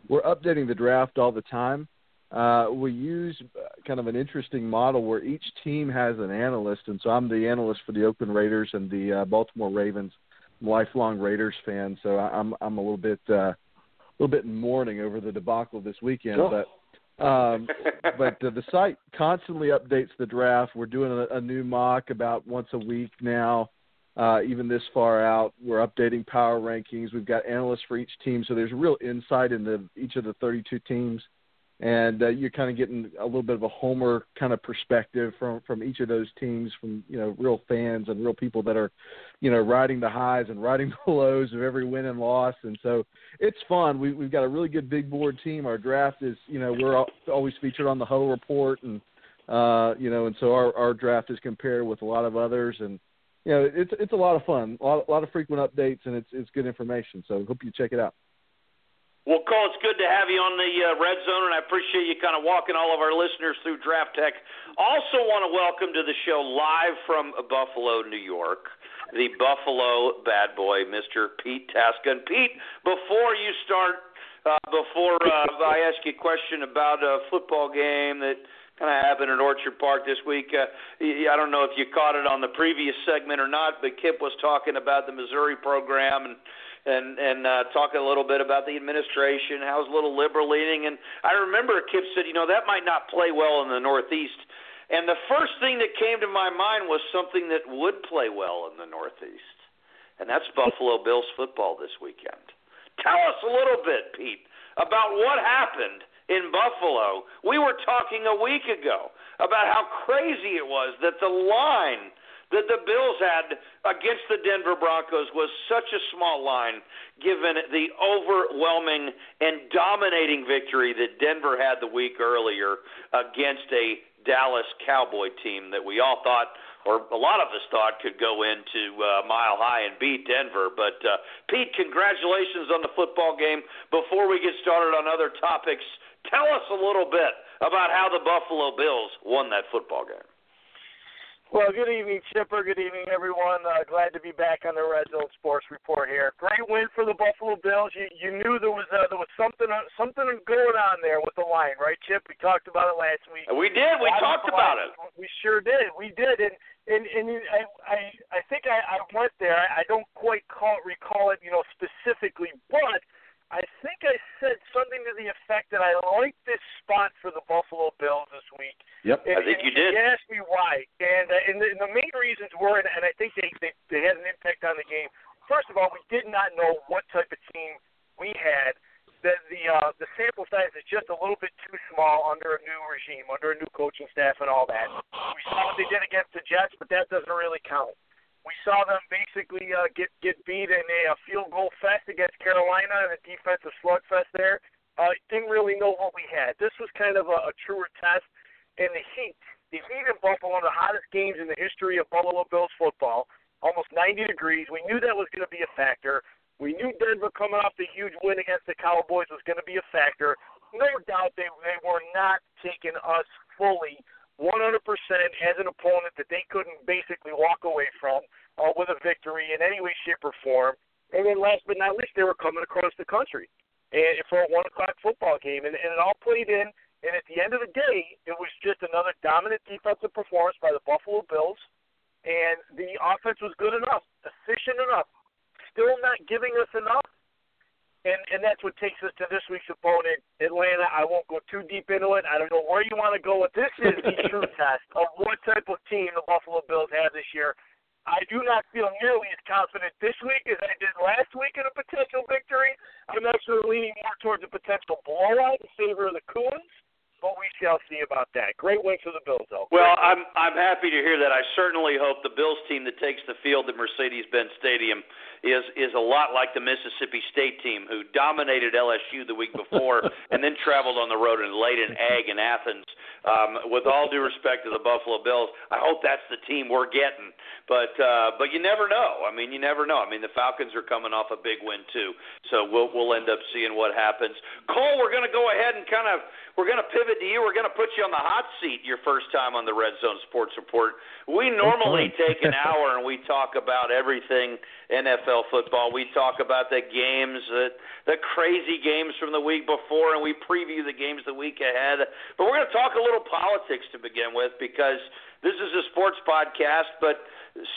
we're updating the draft all the time. Uh, we use kind of an interesting model where each team has an analyst, and so I'm the analyst for the Oakland Raiders and the uh, Baltimore Ravens. I'm a lifelong Raiders fan, so I'm I'm a little bit uh, a little bit in mourning over the debacle this weekend, but um, but uh, the site constantly updates the draft. We're doing a, a new mock about once a week now. Uh, even this far out, we're updating power rankings. We've got analysts for each team, so there's real insight into each of the 32 teams and uh, you're kind of getting a little bit of a homer kind of perspective from from each of those teams from you know real fans and real people that are you know riding the highs and riding the lows of every win and loss. And so it's fun. We we've got a really good big board team. Our draft is you know we're always featured on the huddle report and uh you know and so our our draft is compared with a lot of others. And you know it's it's a lot of fun. A lot, a lot of frequent updates and it's it's good information. So hope you check it out well, Cole, it's good to have you on the uh, Red Zone, and I appreciate you kind of walking all of our listeners through Draft Tek. Also, want to welcome to the show live from Buffalo, New York, the Buffalo bad boy, Mr. Pete Tasca. And Pete, before you start, uh, before uh, I ask you a question about a football game that kind of happened at Orchard Park this week. Uh, I don't know if you caught it on the previous segment or not, but Kip was talking about the Missouri program and and and uh, talk a little bit about the administration, how it's a little liberal leaning. And I remember Kip said, you know, that might not play well in the Northeast. And the first thing that came to my mind was something that would play well in the Northeast, and that's Buffalo Bills football this weekend. Tell us a little bit, Pete, about what happened in Buffalo. We were talking a week ago about how crazy it was that the line that the Bills had against the Denver Broncos was such a small line given the overwhelming and dominating victory that Denver had the week earlier against a Dallas Cowboy team that we all thought or a lot of us thought could go into uh, Mile High and beat Denver. But uh, Pete, congratulations on the football game. Before we get started on other topics, tell us a little bit about how the Buffalo Bills won that football game. Well, good evening, Chipper. Good evening, everyone. Uh, glad to be back on the Red Zone Sports Report here. Great win for the Buffalo Bills. You you knew there was uh, there was something something going on there with the line, right, Chip? We talked about it last week. We did. We talked about it. We sure did. We did, and and and I I I think I I went there. I, I don't quite call recall it, you know, specifically, but I think I said something to the effect that I like this spot for the Buffalo Bills this week. Yep, and, I think you did. You asked me why, and uh, and, the, and the main reasons were, and, and I think they, they they had an impact on the game. First of all, we did not know what type of team we had. That the uh, the sample size is just a little bit too small under a new regime, under a new coaching staff, and all that. We saw what they did against the Jets, but that doesn't really count. We saw them basically uh, get get beat in a, a field goal fest against Carolina and a defensive slugfest there. Uh, didn't really know what we had. This was kind of a, a truer test. And the heat, the heat in Buffalo, one of the hottest games in the history of Buffalo Bills football, almost 90 degrees. We knew that was going to be a factor. We knew Denver coming off the huge win against the Cowboys was going to be a factor. No doubt they they were not taking us fully 100% as an opponent that they couldn't basically walk away from uh, with a victory in any way, shape, or form. And then last but not least, they were coming across the country and for a one o'clock football game, and, and it all played in. And at the end of the day, it was just another dominant defensive performance by the Buffalo Bills, and the offense was good enough, efficient enough, still not giving us enough and and that's what takes us to this week's opponent, Atlanta. I won't go too deep into it. I don't know where you want to go with this. Is the true test of what type of team the Buffalo Bills have this year. I do not feel nearly as confident this week as I did last week in a potential victory. I'm actually leaning more towards a potential blowout in favor of the Coons but we shall see about that. Great win for the Bills, though. Well, I'm I'm happy to hear that. I certainly hope the Bills team that takes the field at Mercedes-Benz Stadium is is a lot like the Mississippi State team who dominated LSU the week before and then traveled on the road and laid an egg in Athens. Um, with all due respect to the Buffalo Bills, I hope that's the team we're getting. But uh, but you never know. I mean, you never know. I mean, the Falcons are coming off a big win too, so we'll we'll end up seeing what happens. Cole, we're going to go ahead and kind of we're going to pivot to you. We're going to put you on the hot seat your first time on the Red Zone Sports Report. We normally take an hour and we talk about everything NFL football. We talk about the games, the, the crazy games from the week before, and we preview the games the week ahead. But we're going to talk a little politics to begin with because this is a sports podcast, but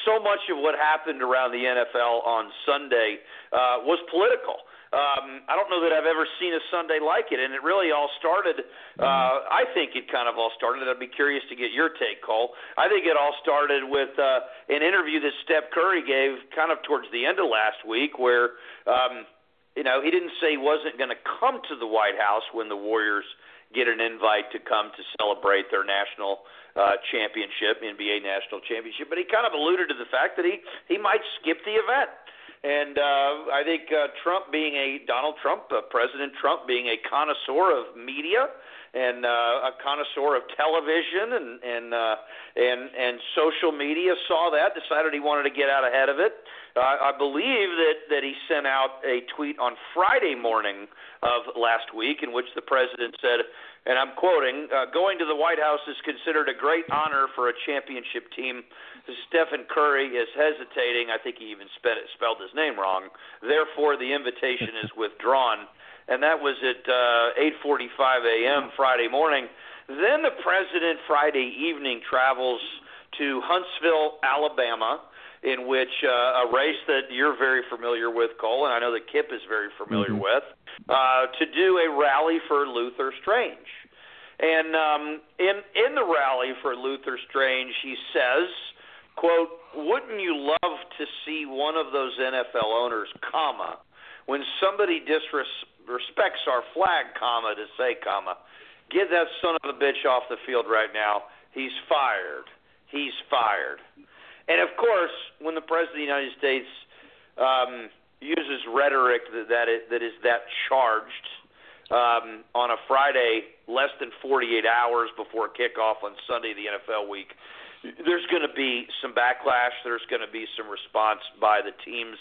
so much of what happened around the NFL on Sunday uh, was political. Um, I don't know that I've ever seen a Sunday like it, and it really all started. Uh, I think it kind of all started. I'd be curious to get your take, Cole. I think it all started with uh, an interview that Steph Curry gave kind of towards the end of last week, where um, you know he didn't say he wasn't going to come to the White House when the Warriors get an invite to come to celebrate their national uh, championship, NBA national championship, but he kind of alluded to the fact that he he might skip the event. And uh, I think uh, Trump being a Donald Trump, uh, President Trump being a connoisseur of media and uh, a connoisseur of television and and uh, and and social media, saw that, decided he wanted to get out ahead of it. Uh, I believe that that he sent out a tweet on Friday morning of last week in which the president said, and I'm quoting, uh, "Going to the White House is considered a great honor for a championship team." Stephen Curry is hesitating. I think he even spelled, spelled his name wrong. Therefore, the invitation is withdrawn. And that was at uh, 8:45 a.m. Friday morning. Then the president Friday evening travels to Huntsville, Alabama, in which uh, a race that you're very familiar with, Cole, and I know that Kip is very familiar mm-hmm. with, uh, to do a rally for Luther Strange. And um, in in the rally for Luther Strange, he says quote, wouldn't you love to see one of those NFL owners, comma, when somebody disrespects our flag, comma, to say, comma, get that son of a bitch off the field right now. He's fired. He's fired. And of course, when the president of the United States um, uses rhetoric that that is, that, is that charged um, on a Friday, less than 48 hours before kickoff on Sunday of the NFL week, there's going to be some backlash. There's going to be some response by the teams.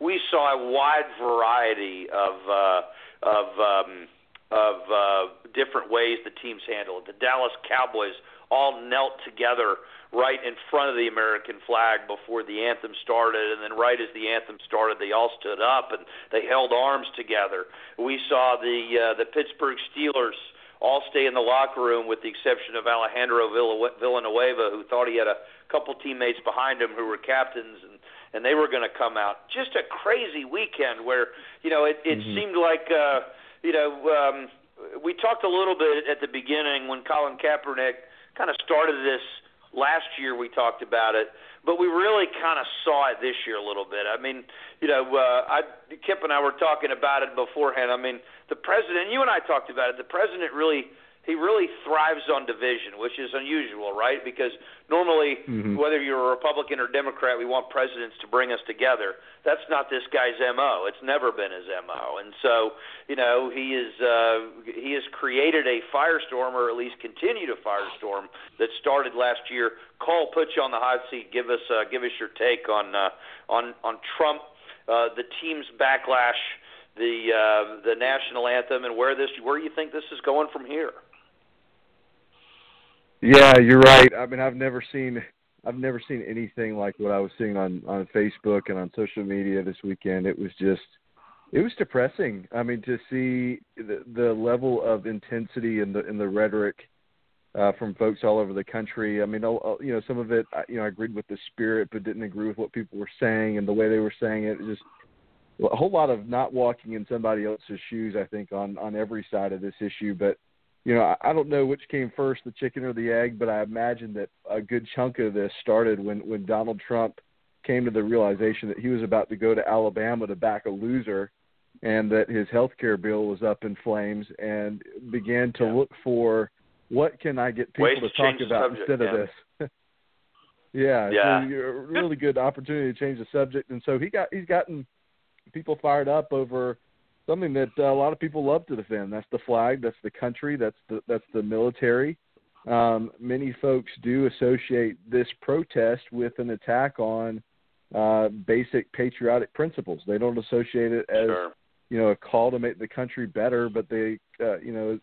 We saw a wide variety of uh, of um, of uh, different ways the teams handle it. The Dallas Cowboys all knelt together right in front of the American flag before the anthem started, and then right as the anthem started, they all stood up and they held arms together. We saw the uh, the Pittsburgh Steelers all stay in the locker room with the exception of Alejandro Villanueva, who thought he had a couple teammates behind him who were captains, and they were going to come out. Just a crazy weekend where you know it, it mm-hmm. seemed like uh, you know um, we talked a little bit at the beginning when Colin Kaepernick kind of started this last year. We talked about it but we really kind of saw it this year a little bit. I mean, you know, uh, I, Kip and I were talking about it beforehand. I mean, the president, you and I talked about it. The president really he really thrives on division, which is unusual, right? Because normally, mm-hmm. whether you're a Republican or Democrat, we want presidents to bring us together. That's not this guy's mo. It's never been his mo, and so you know he is uh, he has created a firestorm, or at least continued a firestorm that started last year. Cole, put you on the hot seat. Give us uh, give us your take on uh, on on Trump, uh, the team's backlash the uh, the national anthem and where this where you think this is going from here. Yeah, you're right. I mean, I've never seen I've never seen anything like what I was seeing on on Facebook and on social media this weekend. It was just it was depressing. I mean, to see the the level of intensity and the in the rhetoric uh, from folks all over the country. I mean, you know, some of it, you know, I agreed with the spirit, but didn't agree with what people were saying and the way they were saying it. it just a whole lot of not walking in somebody else's shoes. I think on on every side of this issue, but you know, I, don't know which came first, the chicken or the egg, but I imagine that a good chunk of this started when when Donald Trump came to the realization that he was about to go to Alabama to back a loser and that his health care bill was up in flames and began to yeah. look for what can I get people Ways to, to talk about subject, instead yeah. of this. yeah, yeah. So a really good opportunity to change the subject and so he got he's gotten people fired up over something that uh, a lot of people love to defend. That's the flag. That's the country. That's the that's the military. Um, many folks do associate this protest with an attack on uh, basic patriotic principles. They don't associate it as sure. you know a call to make the country better, but they uh, you know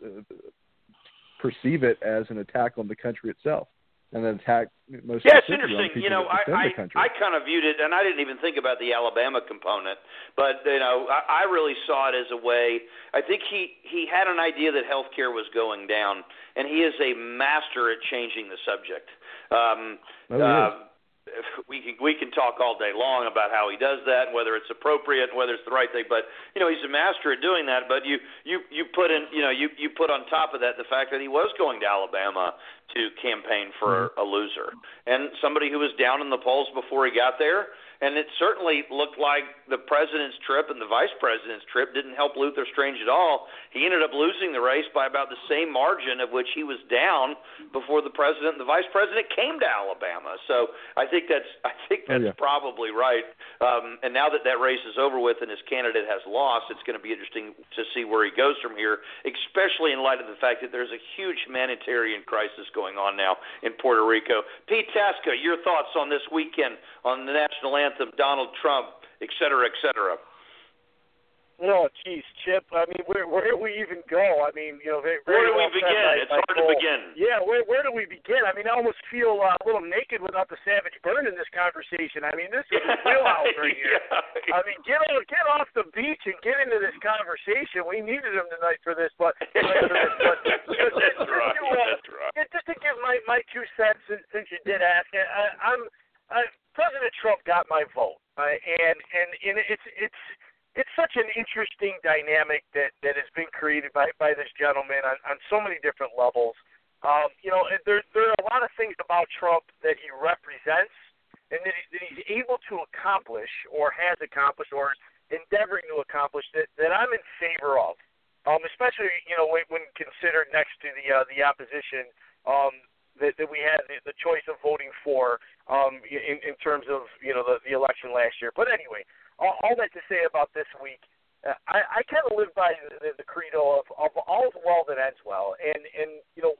perceive it as an attack on the country itself and then attack most yeah, it's interesting. You know, I I, I kind of viewed it, and I didn't even think about the Alabama component, but you know, I, I really saw it as a way. I think he he had an idea that healthcare was going down, and he is a master at changing the subject. Um, oh, uh, we can we can talk all day long about how he does that and whether it's appropriate and whether it's the right thing but you know he's a master at doing that but you you you put in you know you you put on top of that the fact that he was going to Alabama to campaign for mm-hmm. a loser and somebody who was down in the polls before he got there and it certainly looked like the president's trip and the vice president's trip didn't help Luther Strange at all. He ended up losing the race by about the same margin of which he was down before the president and the vice president came to Alabama. So I think that's I think that's oh, yeah. probably right. Um, and now that that race is over with and his candidate has lost, it's going to be interesting to see where he goes from here, especially in light of the fact that there's a huge humanitarian crisis going on now in Puerto Rico. Pete Tasca, your thoughts on this weekend on the national anthem? Anthem, Donald Trump, et cetera, et cetera. No, geez, Chip. I mean, where where do we even go? I mean, you know, very, where do we begin? My, it's my hard goal. to begin. Yeah, where where do we begin? I mean, I almost feel uh, a little naked without the savage burn in this conversation. I mean, this is a wheelhouse right here. yeah. I mean, get on, get off the beach and get into this conversation. We needed him tonight for this, but, but, but that's right. You, uh, right. Just to give my my two cents, since, since you did ask, I, I'm. I, President Trump got my vote, uh, and and and it's it's it's such an interesting dynamic that that has been created by by this gentleman on on so many different levels. Um, you know, there there are a lot of things about Trump that he represents, and that, he, that he's able to accomplish, or has accomplished, or is endeavoring to accomplish that that I'm in favor of. Um, especially you know when, when considered next to the uh, the opposition um, that, that we had the, the choice of voting for um, in, in terms of you know the, the election last year. But anyway, all, all that to say about this week, uh, I, I kind of live by the, the credo of, of all's well that ends well, and and you know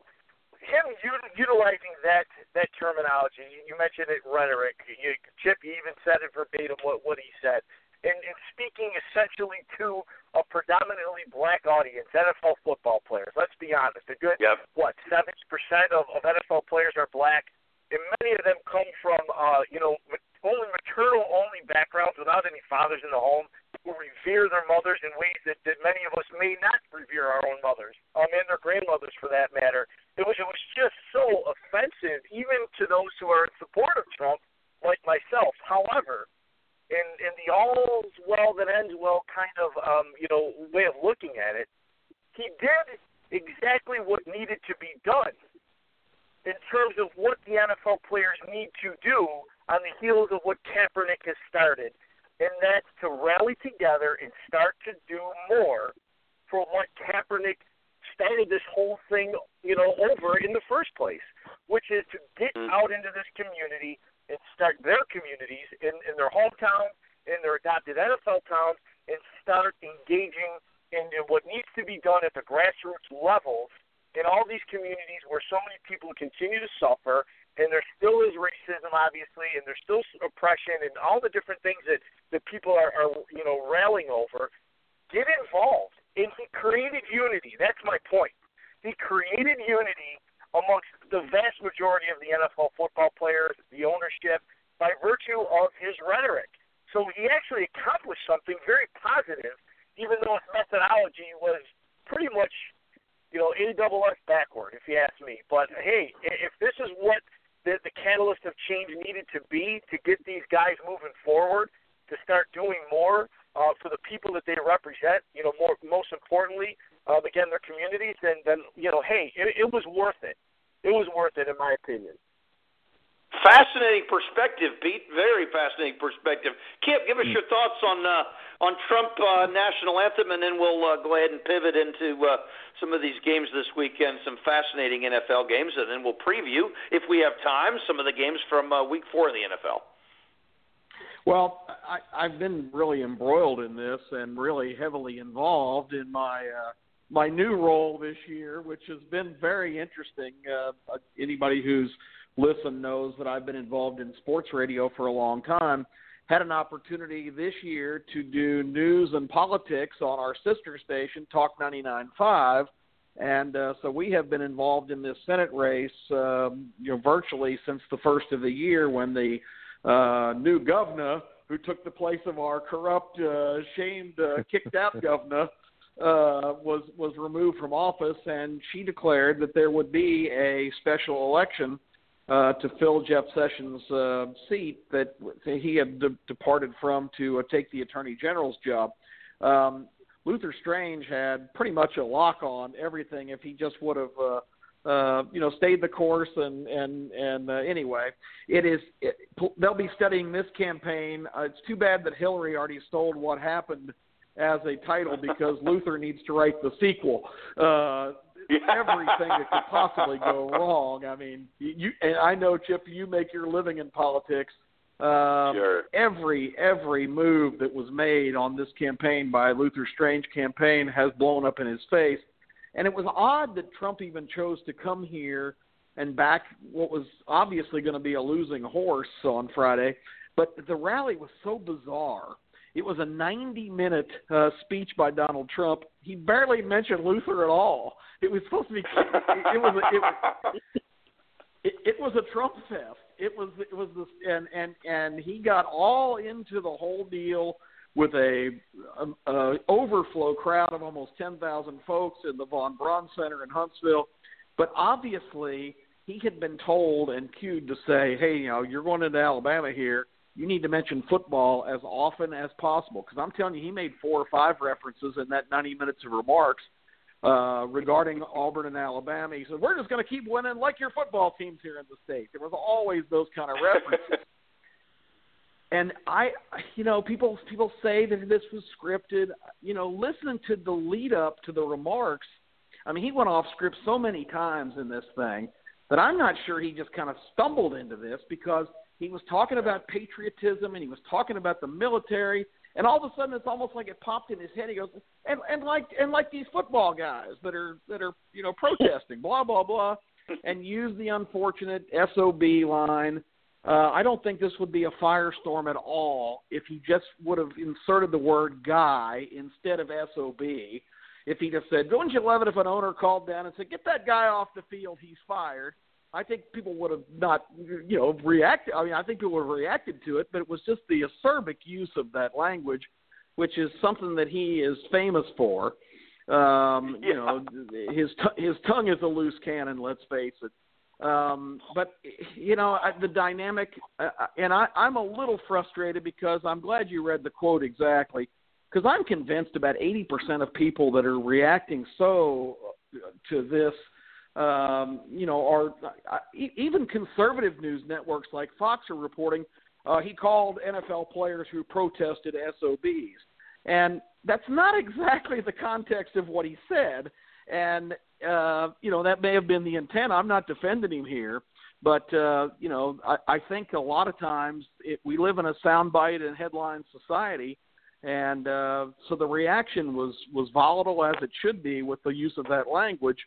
him u- utilizing that that terminology. You mentioned it, rhetoric. You, Chip, you even said it verbatim what what he said and, and speaking essentially to a predominantly black audience, NFL football players. Let's be honest. A good yep. what seventy percent of, of NFL players are black, and many of them come from uh, you know only maternal only backgrounds without any fathers in the home who revere their mothers in ways that, that many of us may not revere our own mothers, um, and their grandmothers for that matter. It was it was just so offensive, even to those who are in support of Trump, like myself. However, in in the all's well that ends well kind of um, you know way of looking at it, he did exactly what needed to be done in terms of what the NFL players need to do on the heels of what Kaepernick has started, and that's to rally together and start to do more for what Kaepernick started this whole thing, you know, over in the first place, which is to get Mm. out into this community and start their communities in, in their hometown, in their adopted NFL towns, and start engaging in, in what needs to be done at the grassroots levels in all these communities where so many people continue to suffer, and there still is racism, obviously, and there's still oppression and all the different things that that people are, are you know railing over. Get involved, and he created unity. That's my point. He created unity amongst the vast majority of the NFL football players, the ownership, by virtue of his rhetoric. So he actually accomplished something very positive, even though his methodology was pretty much, you know, A double S backward, if you ask me. But hey, if this is what the, the catalyst of change needed to be to get these guys moving forward, to start doing more uh, for the people that they represent, you know, more most importantly, um, again, their communities, then, then you know, hey, it, it was worth it. It was worth it, in my opinion. Fascinating perspective, Pete. Very fascinating perspective. Kip, give us Hmm. your thoughts on uh, on Trump uh, national anthem, and then we'll uh, go ahead and pivot into uh, some of these games this weekend. Some fascinating NFL games, and then we'll preview, if we have time, some of the games from uh, Week Four of the NFL. Well, I, I've been really embroiled in this and really heavily involved in my uh, my new role this year, which has been very interesting. Uh, anybody who's listened knows that I've been involved in sports radio for a long time. Had an opportunity this year to do news and politics on our sister station, Talk 99.5. And uh, so we have been involved in this Senate race, um, you know, virtually since the first of the year when the uh, new governor who took the place of our corrupt, uh, shamed, uh, kicked out governor uh, was was removed from office, and she declared that there would be a special election uh, to fill Jeff Sessions' uh, seat that he had de- departed from to uh, take the attorney general's job. Um, Luther Strange had pretty much a lock on everything if he just would have. Uh, uh, you know, stayed the course, and and and uh, anyway, it is. It, they'll be studying this campaign. Uh, it's too bad that Hillary already stole what happened as a title because Luther needs to write the sequel. Uh, everything that could possibly go wrong. I mean, you and I know Chip, you make your living in politics. Um, Sure. Every every move that was made on this campaign by Luther Strange campaign has blown up in his face, and it was odd that Trump even chose to come here and back what was obviously going to be a losing horse on Friday. But the rally was so bizarre. It was a 90 minute uh, speech by Donald Trump. He barely mentioned Luther at all. It was supposed to be. It, was. A, it, was it, it was a Trump fest. It was. It was this, and and and he got all into the whole deal with a, a, a overflow crowd of almost 10,000 folks in the Von Braun Center in Huntsville. But obviously, he had been told and cued to say, "Hey, you know, you're going into Alabama here." You need to mention football as often as possible because I'm telling you, he made four or five references in that 90 minutes of remarks uh, regarding Auburn and Alabama. He said, "We're just going to keep winning like your football teams here in the state." There was always those kind of references. and I, you know, people people say that this was scripted. You know, listening to the lead up to the remarks, I mean, he went off script so many times in this thing that I'm not sure he just kind of stumbled into this because he was talking about patriotism and he was talking about the military and all of a sudden it's almost like it popped in his head. He goes and and like and like these football guys that are that are you know protesting blah blah blah and use the unfortunate sob line. Uh i don't think this would be a firestorm at all if he just would have inserted the word guy instead of sob if he just said wouldn't you love it if an owner called down and said get that guy off the field he's fired I think people would have not, you know, reacted. I mean, I think people would have reacted to it, but it was just the acerbic use of that language, which is something that he is famous for. Um, you know, his t- his tongue is a loose cannon. Let's face it. Um, but you know, the dynamic, uh, and I, I'm a little frustrated because I'm glad you read the quote exactly, because I'm convinced about 80% of people that are reacting so to this um, you know, are uh, even conservative news networks like Fox are reporting uh, he called NFL players who protested SOBs, and that's not exactly the context of what he said. And uh, you know, that may have been the intent. I'm not defending him here, but uh, you know, I, I think a lot of times it, we live in a soundbite and headline society, and uh, so the reaction was was volatile as it should be with the use of that language.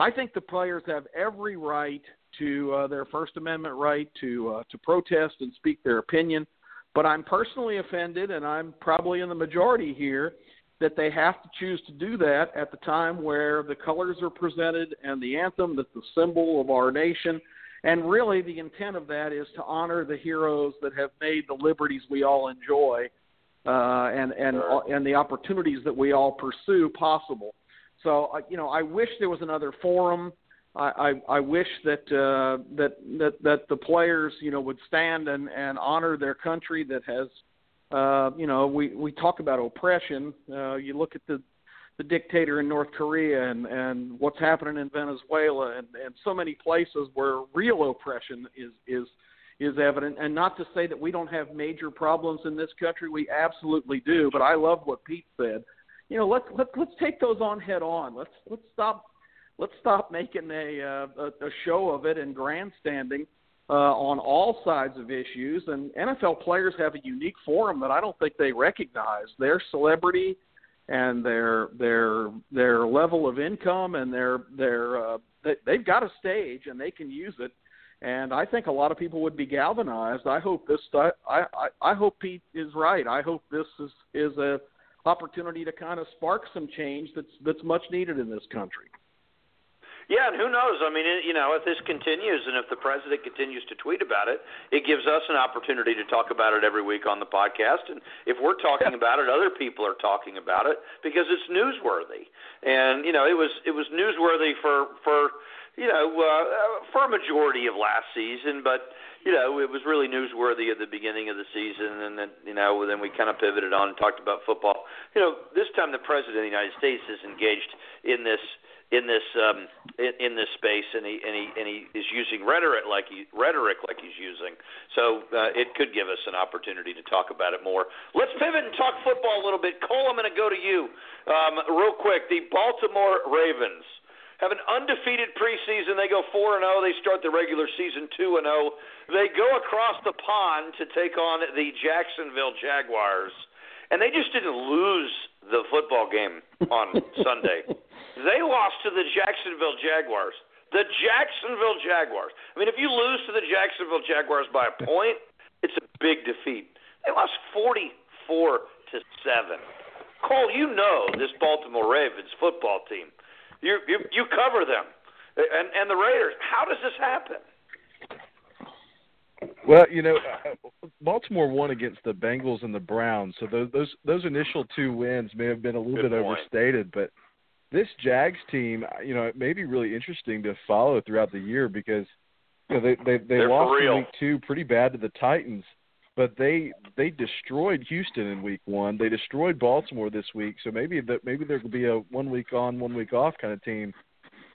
I think the players have every right to uh, their First Amendment right to uh, to protest and speak their opinion. But I'm personally offended, and I'm probably in the majority here, that they have to choose to do that at the time where the colors are presented and the anthem that's the symbol of our nation. And really, the intent of that is to honor the heroes that have made the liberties we all enjoy uh, and and and the opportunities that we all pursue possible. So, uh, you know, I wish there was another forum I, I, I wish that uh, that that that the players you know would stand and, and honor their country that has uh, you know we, we talk about oppression. Uh, you look at the the dictator in North Korea and and what's happening in Venezuela and, and so many places where real oppression is is is evident. And not to say that we don't have major problems in this country, we absolutely do. But I love what Pete said. You know, let's let's let's take those on head on. Let's let's stop let's stop making a, uh, a, a show of it and grandstanding uh, on all sides of issues. And NFL players have a unique forum that I don't think they recognize. Their celebrity and their their their level of income and their their uh, they, they've got a stage and they can use it. And I think a lot of people would be galvanized. I hope this. I I, I hope Pete is right. I hope this is is a opportunity to kind of spark some change that's that's much needed in this country. Yeah, and who knows? I mean, you know, if this continues and if the president continues to tweet about it, it gives us an opportunity to talk about it every week on the podcast. And if we're talking about it, other people are talking about it because it's newsworthy. And you know, it was it was newsworthy for for you know uh, for a majority of last season, but you know, it was really newsworthy at the beginning of the season, and then you know, then we kind of pivoted on and talked about football. You know, this time the president of the United States is engaged in this in this um, in, in this space, and he and he and he is using rhetoric like he rhetoric like he's using. So uh, it could give us an opportunity to talk about it more. Let's pivot and talk football a little bit. Cole, I'm going to go to you um, real quick. The Baltimore Ravens have an undefeated preseason. They go four and zero. Oh. They start the regular season two and zero. Oh. They go across the pond to take on the Jacksonville Jaguars, and they just didn't lose the football game on Sunday. They lost to the Jacksonville Jaguars. The Jacksonville Jaguars. I mean, if you lose to the Jacksonville Jaguars by a point, it's a big defeat. They lost 44 to 7. Cole, you know this Baltimore Ravens football team. You you you cover them. And and the Raiders. How does this happen? Well, you know, uh, Baltimore won against the Bengals and the Browns, so those those those initial two wins may have been a little Good bit point. overstated, but this Jags team, you know, it may be really interesting to follow throughout the year because you know they they they They're lost in week two pretty bad to the Titans, but they they destroyed Houston in week one. They destroyed Baltimore this week, so maybe that maybe there could be a one week on, one week off kind of team.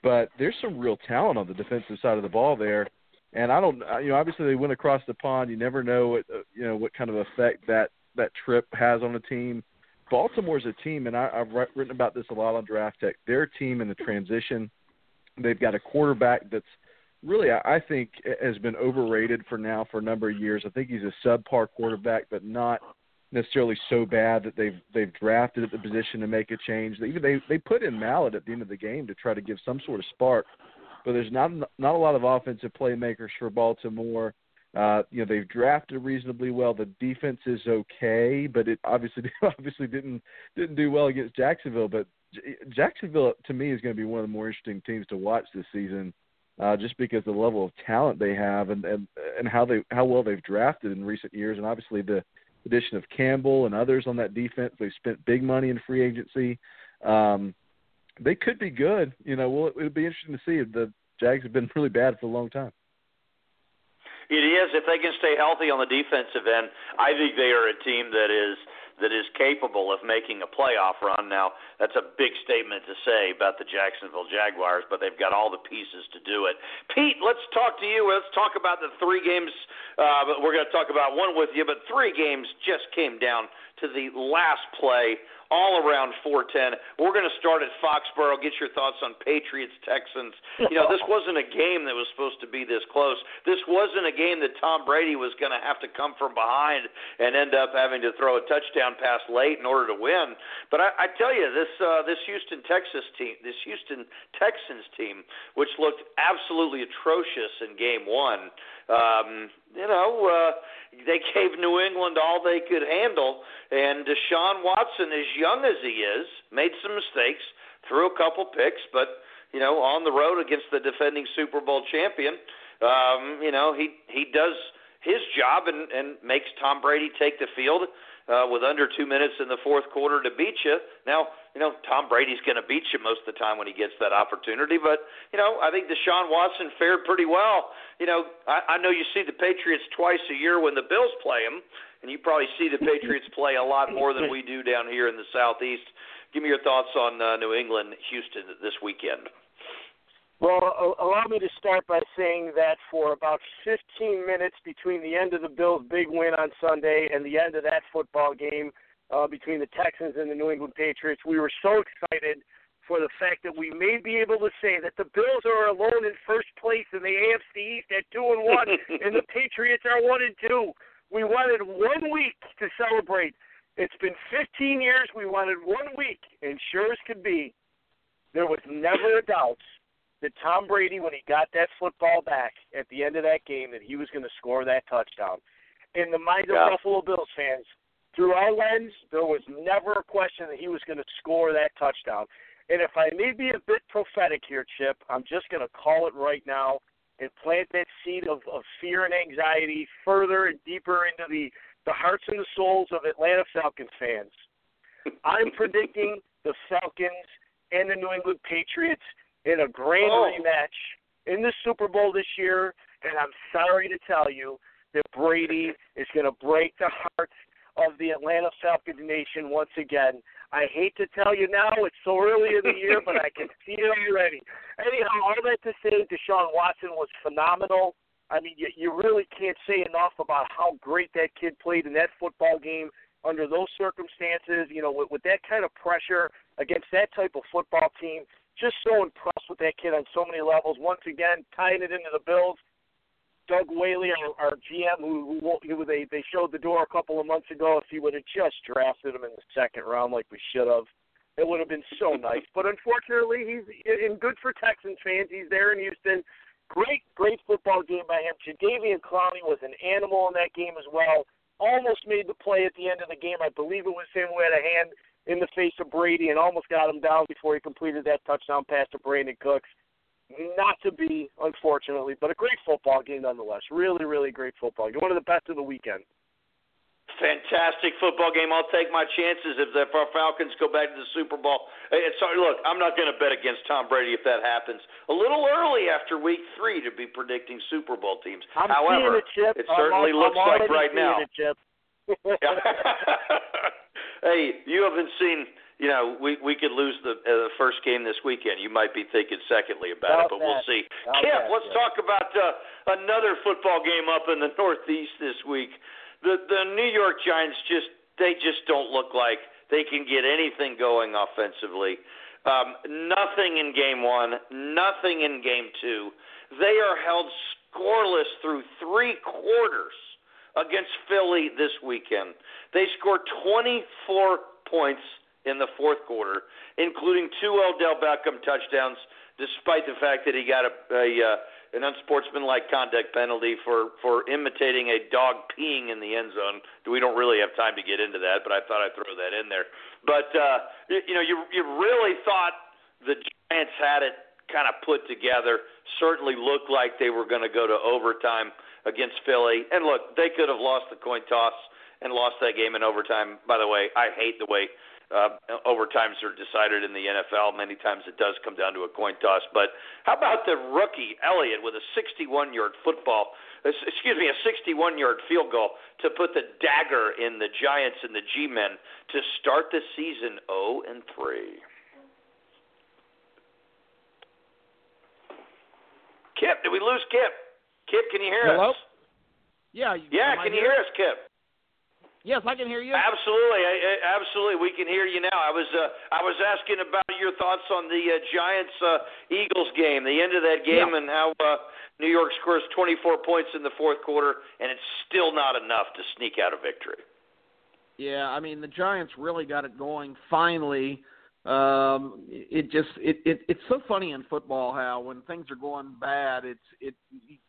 But there's some real talent on the defensive side of the ball there, and I don't you know obviously they went across the pond. You never know what uh, you know what kind of effect that that trip has on a team Baltimore's a team, and I, I've written about this a lot on Draft Tek. Their team in the transition, they've got a quarterback that's really, I think, has been overrated for now for a number of years. I think he's a subpar quarterback, but not necessarily so bad that they've they've drafted at the position to make a change. They they they put in Mallett at the end of the game to try to give some sort of spark, but there's not not a lot of offensive playmakers for Baltimore. Uh, you know they've drafted reasonably well. The defense is okay, but it obviously obviously didn't didn't do well against Jacksonville. But Jacksonville to me is going to be one of the more interesting teams to watch this season, uh, just because the level of talent they have and and and how they how well they've drafted in recent years, and obviously the addition of Campbell and others on that defense. They've spent big money in free agency. Um, they could be good. You know, well, it'll be interesting to see. If the Jags have been really bad for a long time. It is if they can stay healthy on the defensive end. I think they are a team that is that is capable of making a playoff run. Now, that's a big statement to say about the Jacksonville Jaguars, but they've got all the pieces to do it. Pete, let's talk to you. Let's talk about the three games. Uh, we're going to talk about one with you, but three games just came down to the last play all around 410. We're going to start at Foxborough. Get your thoughts on Patriots Texans. You know, this wasn't a game that was supposed to be this close. This wasn't a game that Tom Brady was going to have to come from behind and end up having to throw a touchdown pass late in order to win. But I, I tell you, this uh, this Houston Texas team, this Houston Texans team, which looked absolutely atrocious in Game One. Um, you know, uh, they gave New England all they could handle, and Deshaun Watson, as young as he is, made some mistakes, threw a couple picks, but you know, on the road against the defending Super Bowl champion, um, you know, he he does his job and, and makes Tom Brady take the field uh, with under two minutes in the fourth quarter to beat you. Now, you know, Tom Brady's going to beat you most of the time when he gets that opportunity, but, you know, I think Deshaun Watson fared pretty well. You know, I, I know you see the Patriots twice a year when the Bills play them, and you probably see the Patriots play a lot more than we do down here in the Southeast. Give me your thoughts on uh, New England, Houston this weekend. Well, allow me to start by saying that for about 15 minutes between the end of the Bills' big win on Sunday and the end of that football game uh, between the Texans and the New England Patriots, we were so excited for the fact that we may be able to say that the Bills are alone in first place in the AFC East at two and one, and the Patriots are one and two. We wanted one week to celebrate. It's been 15 years. We wanted one week, and sure as could be, there was never a doubt that Tom Brady, when he got that football back at the end of that game, that he was going to score that touchdown. In the minds yeah. of Buffalo Bills fans, through our lens, there was never a question that he was going to score that touchdown. And if I may be a bit prophetic here, Chip, I'm just going to call it right now and plant that seed of, of fear and anxiety further and deeper into the, the hearts and the souls of Atlanta Falcons fans. I'm predicting the Falcons and the New England Patriots in a grand oh. rematch in the Super Bowl this year, and I'm sorry to tell you that Brady is going to break the hearts of the Atlanta Falcons nation once again. I hate to tell you now, it's so early in the year, but I can see it already. Anyhow, all that to say, Deshaun Watson was phenomenal. I mean, you, you really can't say enough about how great that kid played in that football game under those circumstances. You know, with, with that kind of pressure against that type of football team, just so impressed with that kid on so many levels. Once again, tying it into the Bills. Doug Whaley, our, our GM, who, who, who they they showed the door a couple of months ago. If he would have just drafted him in the second round like we should have, it would have been so nice. But unfortunately, he's in good for Texans fans. He's there in Houston. Great, great football game by him. Jadeveon Clowney was an animal in that game as well. Almost made the play at the end of the game. I believe it was him who had a hand in the face of Brady and almost got him down before he completed that touchdown pass to Brandin Cooks. Not to be, unfortunately, but a great football game nonetheless. Really, really great football game. One of the best of the weekend. Fantastic football game. I'll take my chances if the Falcons go back to the Super Bowl. It's, look, I'm not going to bet against Tom Brady if that happens. A little early after Week Three to be predicting Super Bowl teams. I'm However, it, Chip. it certainly I'm, looks I'm like right now. It, Chip. hey, you haven't seen. You know, we we could lose the uh, the first game this weekend. You might be thinking secondly about, about it, but that. we'll see. About Kip, that, let's yeah. talk about uh, another football game up in the Northeast this week. The the New York Giants just they just don't look like they can get anything going offensively. Um, nothing in game one, nothing in game two. They are held scoreless through three quarters against Philly this weekend. They scored 24 points in the fourth quarter, including two Odell Beckham touchdowns, despite the fact that he got a, a uh, an unsportsmanlike conduct penalty for for imitating a dog peeing in the end zone. We don't really have time to get into that, but I thought I'd throw that in there. But uh, you, you know, you you really thought the Giants had it kind of put together. Certainly looked like they were going to go to overtime against Philly. And look, they could have lost the coin toss and lost that game in overtime. By the way, I hate the way uh, overtimes are decided in the NFL. Many times it does come down to a coin toss. But how about the rookie Elliott with a 61-yard football? uh, Excuse me, a 61-yard field goal to put the dagger in the Giants and the G-men to start the season 0 and 3. Kip, did we lose Kip? Kip, can you hear Hello? us? Yeah. Yeah, can you hear us, Kip? Yes, I can hear you. Absolutely, I, I, absolutely, we can hear you now. I was uh, I was asking about your thoughts on the uh, Giants uh, Eagles game, the end of that game, yeah. and how uh, New York scores 24 points in the fourth quarter, and it's still not enough to sneak out a victory. Yeah, I mean the Giants really got it going finally. Um, it just it, it it's so funny in football how when things are going bad, it's it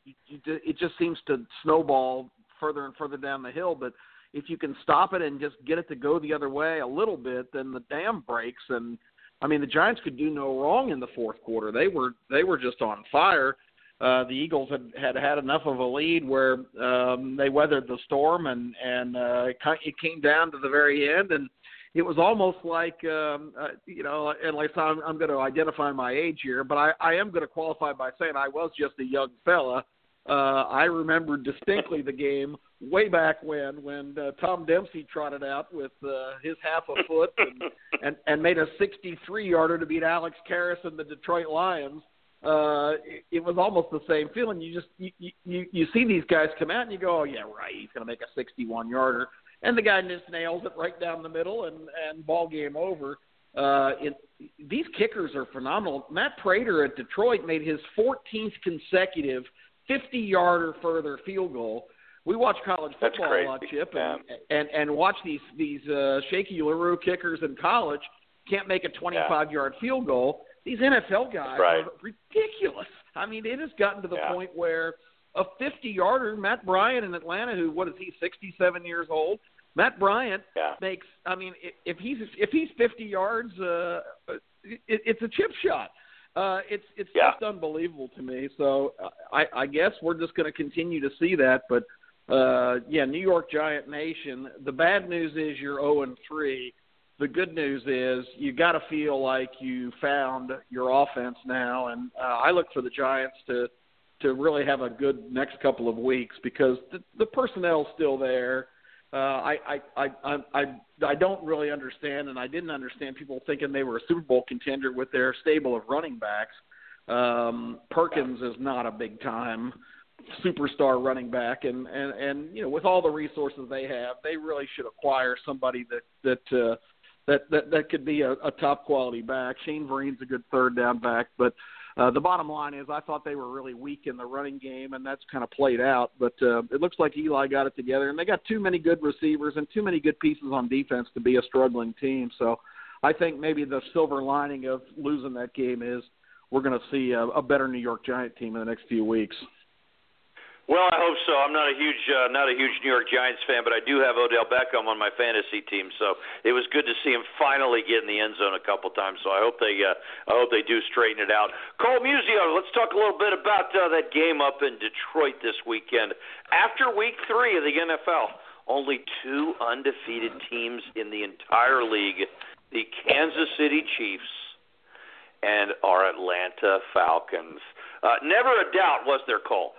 you, it just seems to snowball further and further down the hill. But if you can stop it and just get it to go the other way a little bit, then the dam breaks. And I mean the Giants could do no wrong in the fourth quarter. They were they were just on fire uh, the Eagles had, had had enough of a lead where um, they weathered the storm, and and uh, it came down to the very end, and it was almost like um, uh, you know, unless I'm, I'm going to identify my age here, but I, I am going to qualify by saying I was just a young fella. Uh, I remember distinctly the game way back when when uh, Tom Dempsey trotted out with uh, his half a foot and, and and made a 63 yarder to beat Alex Karras and the Detroit Lions uh, it, it was almost the same feeling. You just you, you you see these guys come out and you go, oh yeah, right, he's going to make a 61 yarder, and the guy just nails it right down the middle, and and ball game over. Uh, it, these kickers are phenomenal. Matt Prater at Detroit made his 14th consecutive 50-yarder further field goal. We watch college football a lot, Chip, and, yeah. and and watch these these uh, Shaky LaRue kickers in college can't make a 25-yard yeah. field goal these NFL guys right. are ridiculous. I mean, it has gotten to the yeah. point where a 50 yarder, Matt Bryant in Atlanta, who what is he, 67 years old? Matt Bryant yeah. makes. I mean, if he's if he's 50 yards, uh, it, it's a chip shot. Uh, it's it's yeah. just unbelievable to me. So I, I guess we're just going to continue to see that. But uh, yeah, New York Giant Nation. The bad news is you're 0 and 3 the good news is you got to feel like you found your offense now, and uh, I look for the Giants to to really have a good next couple of weeks because the, the personnel's still there. Uh, I, I I I don't really understand, and I didn't understand people thinking they were a Super Bowl contender with their stable of running backs. Um, Perkins is not a big time superstar running back, and and and you know with all the resources they have, they really should acquire somebody that that uh, that that that could be a, a top quality back. Shane Vereen's a good third down back, but uh, the bottom line is I thought they were really weak in the running game, and that's kind of played out. But uh, it looks like Eli got it together, and they got too many good receivers and too many good pieces on defense to be a struggling team. So I think maybe the silver lining of losing that game is we're going to see a, a better New York Giant team in the next few weeks. Well, I hope so. I'm not a huge uh, not a huge New York Giants fan, but I do have Odell Beckham on my fantasy team, so it was good to see him finally get in the end zone a couple times. So I hope they uh, I hope they do straighten it out. Cole Muzio, let's talk a little bit about uh, that game up in Detroit this weekend. After Week Three of the NFL, only two undefeated teams in the entire league: the Kansas City Chiefs and our Atlanta Falcons. Uh, never a doubt, was there, Cole?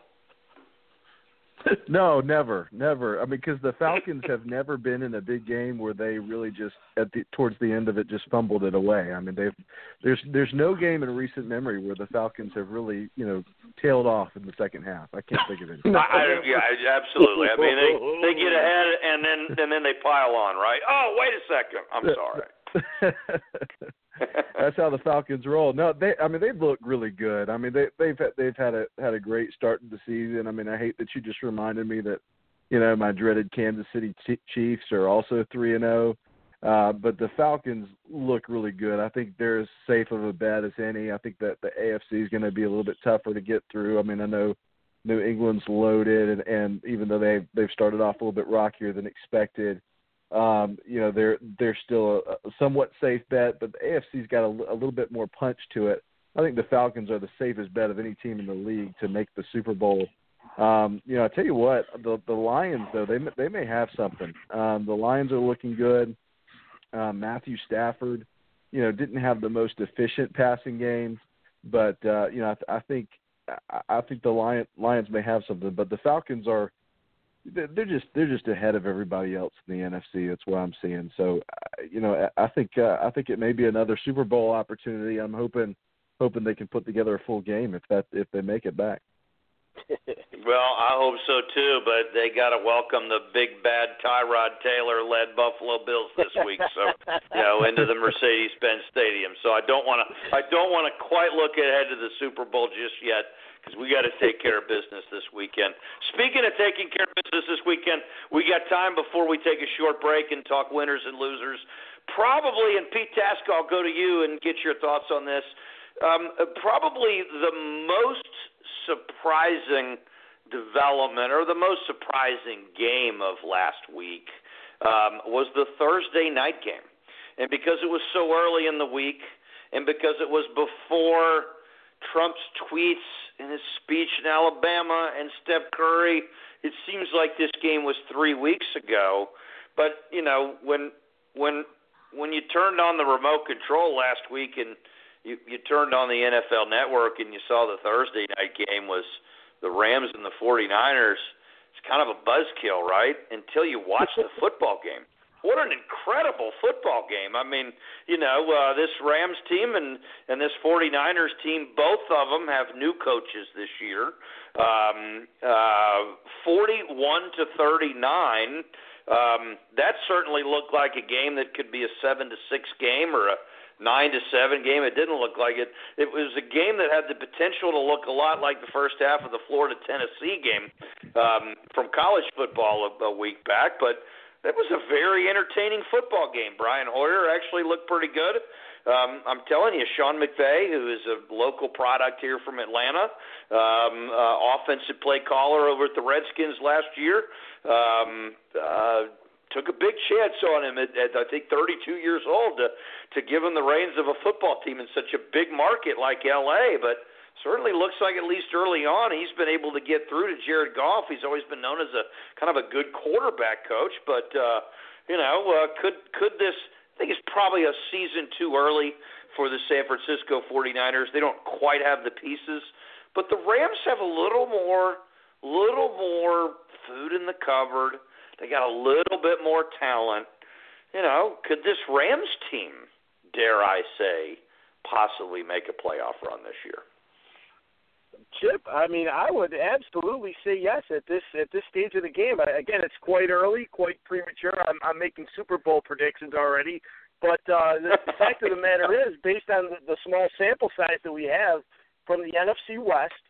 no, never, never. I mean, because the Falcons have never been in a big game where they really just at the towards the end of it just fumbled it away. I mean, they've there's there's no game in recent memory where the Falcons have really you know tailed off in the second half. I can't think of it. I, yeah, absolutely. I mean, they they get ahead and then and then they pile on, right? Oh, wait a second. I'm sorry. That's how the Falcons roll. No, they. I mean, they've looked really good. I mean, they they've they've had a had a great start to the season. I mean, I hate that you just reminded me that, you know, my dreaded Kansas City Chiefs are also three and zero. Oh. Uh, but the Falcons look really good. I think they're as safe of a bet as any. I think that the AFC is going to be a little bit tougher to get through. I mean, I know New England's loaded, and, and even though they they've started off a little bit rockier than expected, um, you know they're they're still a, somewhat safe bet, but the AFC's got a, a little bit more punch to it. I think the Falcons are the safest bet of any team in the league to make the Super Bowl. Um, you know, I tell you what, the the Lions though they they may have something. Um, the Lions are looking good. Uh, Matthew Stafford, you know, didn't have the most efficient passing game, but uh, you know, I, I think I, I think the Lion, Lions may have something. But the Falcons are they're just they're just ahead of everybody else in the NFC. That's what I'm seeing. So, you know, I think uh, I think it may be another Super Bowl opportunity. I'm hoping hoping they can put together a full game if that if they make it back. well, I hope so too, but they got to welcome the big bad Tyrod Taylor led Buffalo Bills this week, so you know into the Mercedes-Benz Stadium. So I don't want to I don't want to quite look ahead to the Super Bowl just yet because we got to take care of business this weekend. Speaking of taking care of business this weekend, we got time before we take a short break and talk winners and losers. Probably, and Pete Tasca, I'll go to you and get your thoughts on this. Um, probably the most surprising development or the most surprising game of last week um, was the Thursday night game. And because it was so early in the week, and because it was before Trump's tweets and his speech in Alabama and Steph Curry, it seems like this game was three weeks ago. But you know, when when when you turned on the remote control last week and you you turned on the NFL network and you saw the Thursday night game was the Rams and the 49ers. It's kind of a buzzkill, right? Until you watch the football game. What an incredible football game. I mean, you know, uh, this Rams team and and this 49ers team, both of them have new coaches this year. Um uh 41 to 39. Um that certainly looked like a game that could be a 7 to 6 game or a nine to seven game. It didn't look like it. It was a game that had the potential to look a lot like the first half of the Florida Tennessee game um, from college football a, a week back, but. That was a very entertaining football game. Brian Hoyer actually looked pretty good. Um, I'm telling you, Sean McVay, who is a local product here from Atlanta, um, uh, offensive play caller over at the Redskins last year, um, uh, took a big chance on him at, at I think 32 years old to to give him the reins of a football team in such a big market like LA. But certainly looks like at least early on he's been able to get through to Jared Goff. He's always been known as a kind of a good quarterback coach, but uh, you know uh, could could this? I think it's probably a season too early for the San Francisco 49ers. They don't quite have the pieces, but the Rams have a little more, little more food in the cupboard they got a little bit more talent. You know, could this Rams team, dare I say, possibly make a playoff run this year? Chip, I mean, I would absolutely say yes at this at this stage of the game. Again, it's quite early, quite premature. I'm, I'm making Super Bowl predictions already, but uh, the, the fact of the matter is, based on the, the small sample size that we have from the NFC West,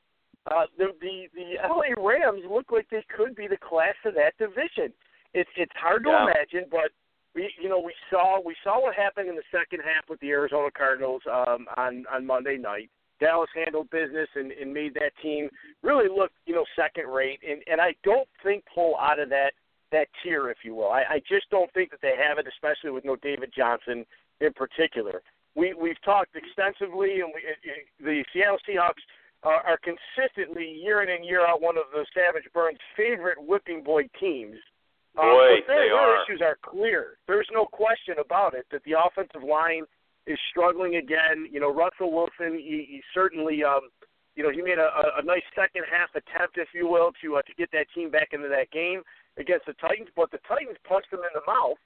uh, the, the the LA Rams look like they could be the class of that division. It's it's hard to yeah. imagine, but we you know we saw we saw what happened in the second half with the Arizona Cardinals um, on on Monday night. Dallas handled business and, and made that team really look you know second rate, and and I don't think pull out of that that tier, if you will. I, I just don't think that they have it, especially with no David Johnson in particular. We we've talked extensively, and we, the Seattle Seahawks uh, are consistently year in and year out one of the Savage Burns' favorite whipping boy teams. Um, Boy, but their, they their are. issues are clear. There's no question about it that the offensive line is struggling again. You know, Russell Wilson, he, he certainly, um, you know, he made a, a nice second half attempt, if you will, to uh, to get that team back into that game against the Titans. But the Titans punched him in the mouth,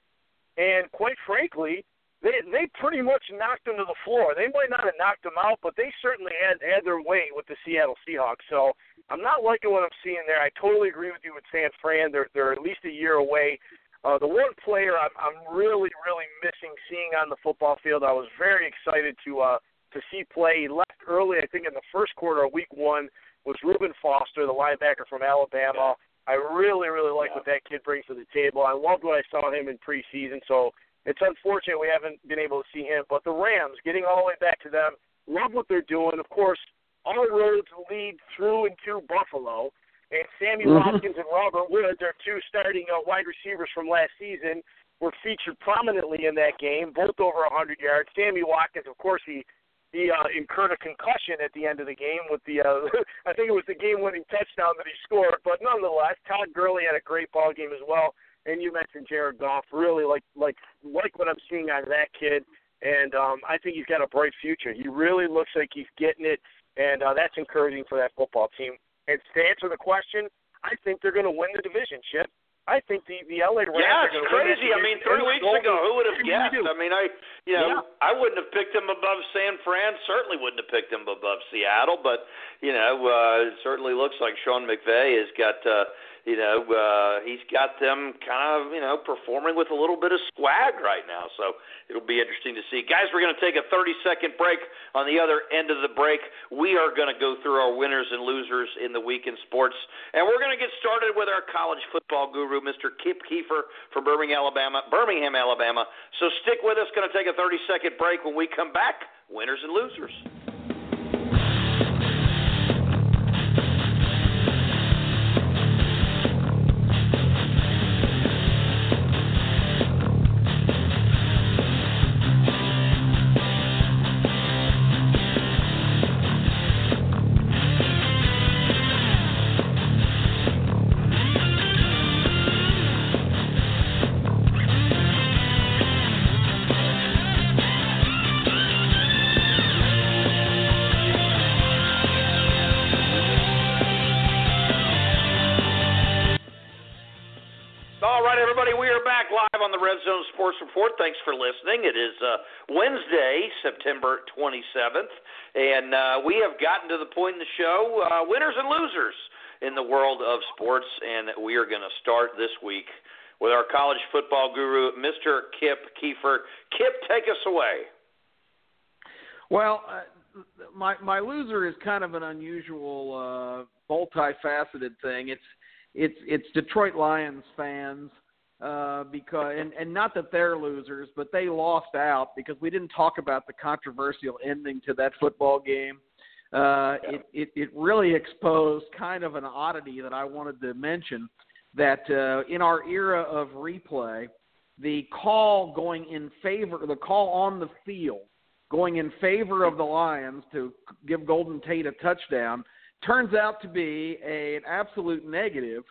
and quite frankly, they they pretty much knocked him to the floor. They might not have knocked him out, but they certainly had had their way with the Seattle Seahawks. So I'm not liking what I'm seeing there. I totally agree with you with San Fran. They're they're at least a year away. Uh, the one player I'm I'm really really missing seeing on the football field. I was very excited to uh to see play. He left early, I think, in the first quarter of Week One. Was Reuben Foster, the linebacker from Alabama. I really, really like what that kid brings to the table. I loved what I saw him in preseason. So it's unfortunate we haven't been able to see him, but the Rams, getting all the way back to them, love what they're doing. Of course, all roads lead through and to Buffalo. And Sammy Mhm. Watkins and Robert Woods, our two starting uh, wide receivers from last season, were featured prominently in that game, both over 100 yards. Sammy Watkins, of course, he he uh, incurred a concussion at the end of the game with the uh, I think it was the game-winning touchdown that he scored. But nonetheless, Todd Gurley had a great ball game as well and you mentioned Jared Goff. Really like like like what I'm seeing out of that kid, and um, I think he's got a bright future. He really looks like he's getting it, and uh, that's encouraging for that football team. And to answer the question, I think they're going to win the division, Chip. I think the the LA Rams. Yeah, it's crazy. I mean, three weeks ago, who would have guessed? I mean, I you know, yeah. I wouldn't have picked them above San Fran. Certainly wouldn't have picked them above Seattle. But you know, uh, it certainly looks like Sean McVay has got. Uh, you know, uh, he's got them kind of, you know, performing with a little bit of swag right now. So it'll be interesting to see. Guys, we're going to take a 30 second break. On the other end of the break, we are going to go through our winners and losers in the week in sports. And we're going to get started with our college football guru, Mr. Kip Keefer from Birmingham, Alabama. Birmingham, Alabama. So stick with us. Going to take a 30 second break. When we come back, winners and losers. Report. Thanks for listening. It is uh, Wednesday, September 27th, and uh, we have gotten to the point in the show uh, winners and losers in the world of sports, and we are going to start this week with our college football guru, Mr. Kip Keefer. Kip, take us away. Well, uh, my my loser is kind of an unusual, uh, multifaceted thing. It's it's it's Detroit Lions fans uh, because and and not that they're losers, but they lost out because we didn't talk about the controversial ending to that football game. Uh, it, it it really exposed kind of an oddity that I wanted to mention that uh, in our era of replay, the call going in favor, the call on the field going in favor of the Lions to give Golden Tate a touchdown turns out to be a, an absolute negative,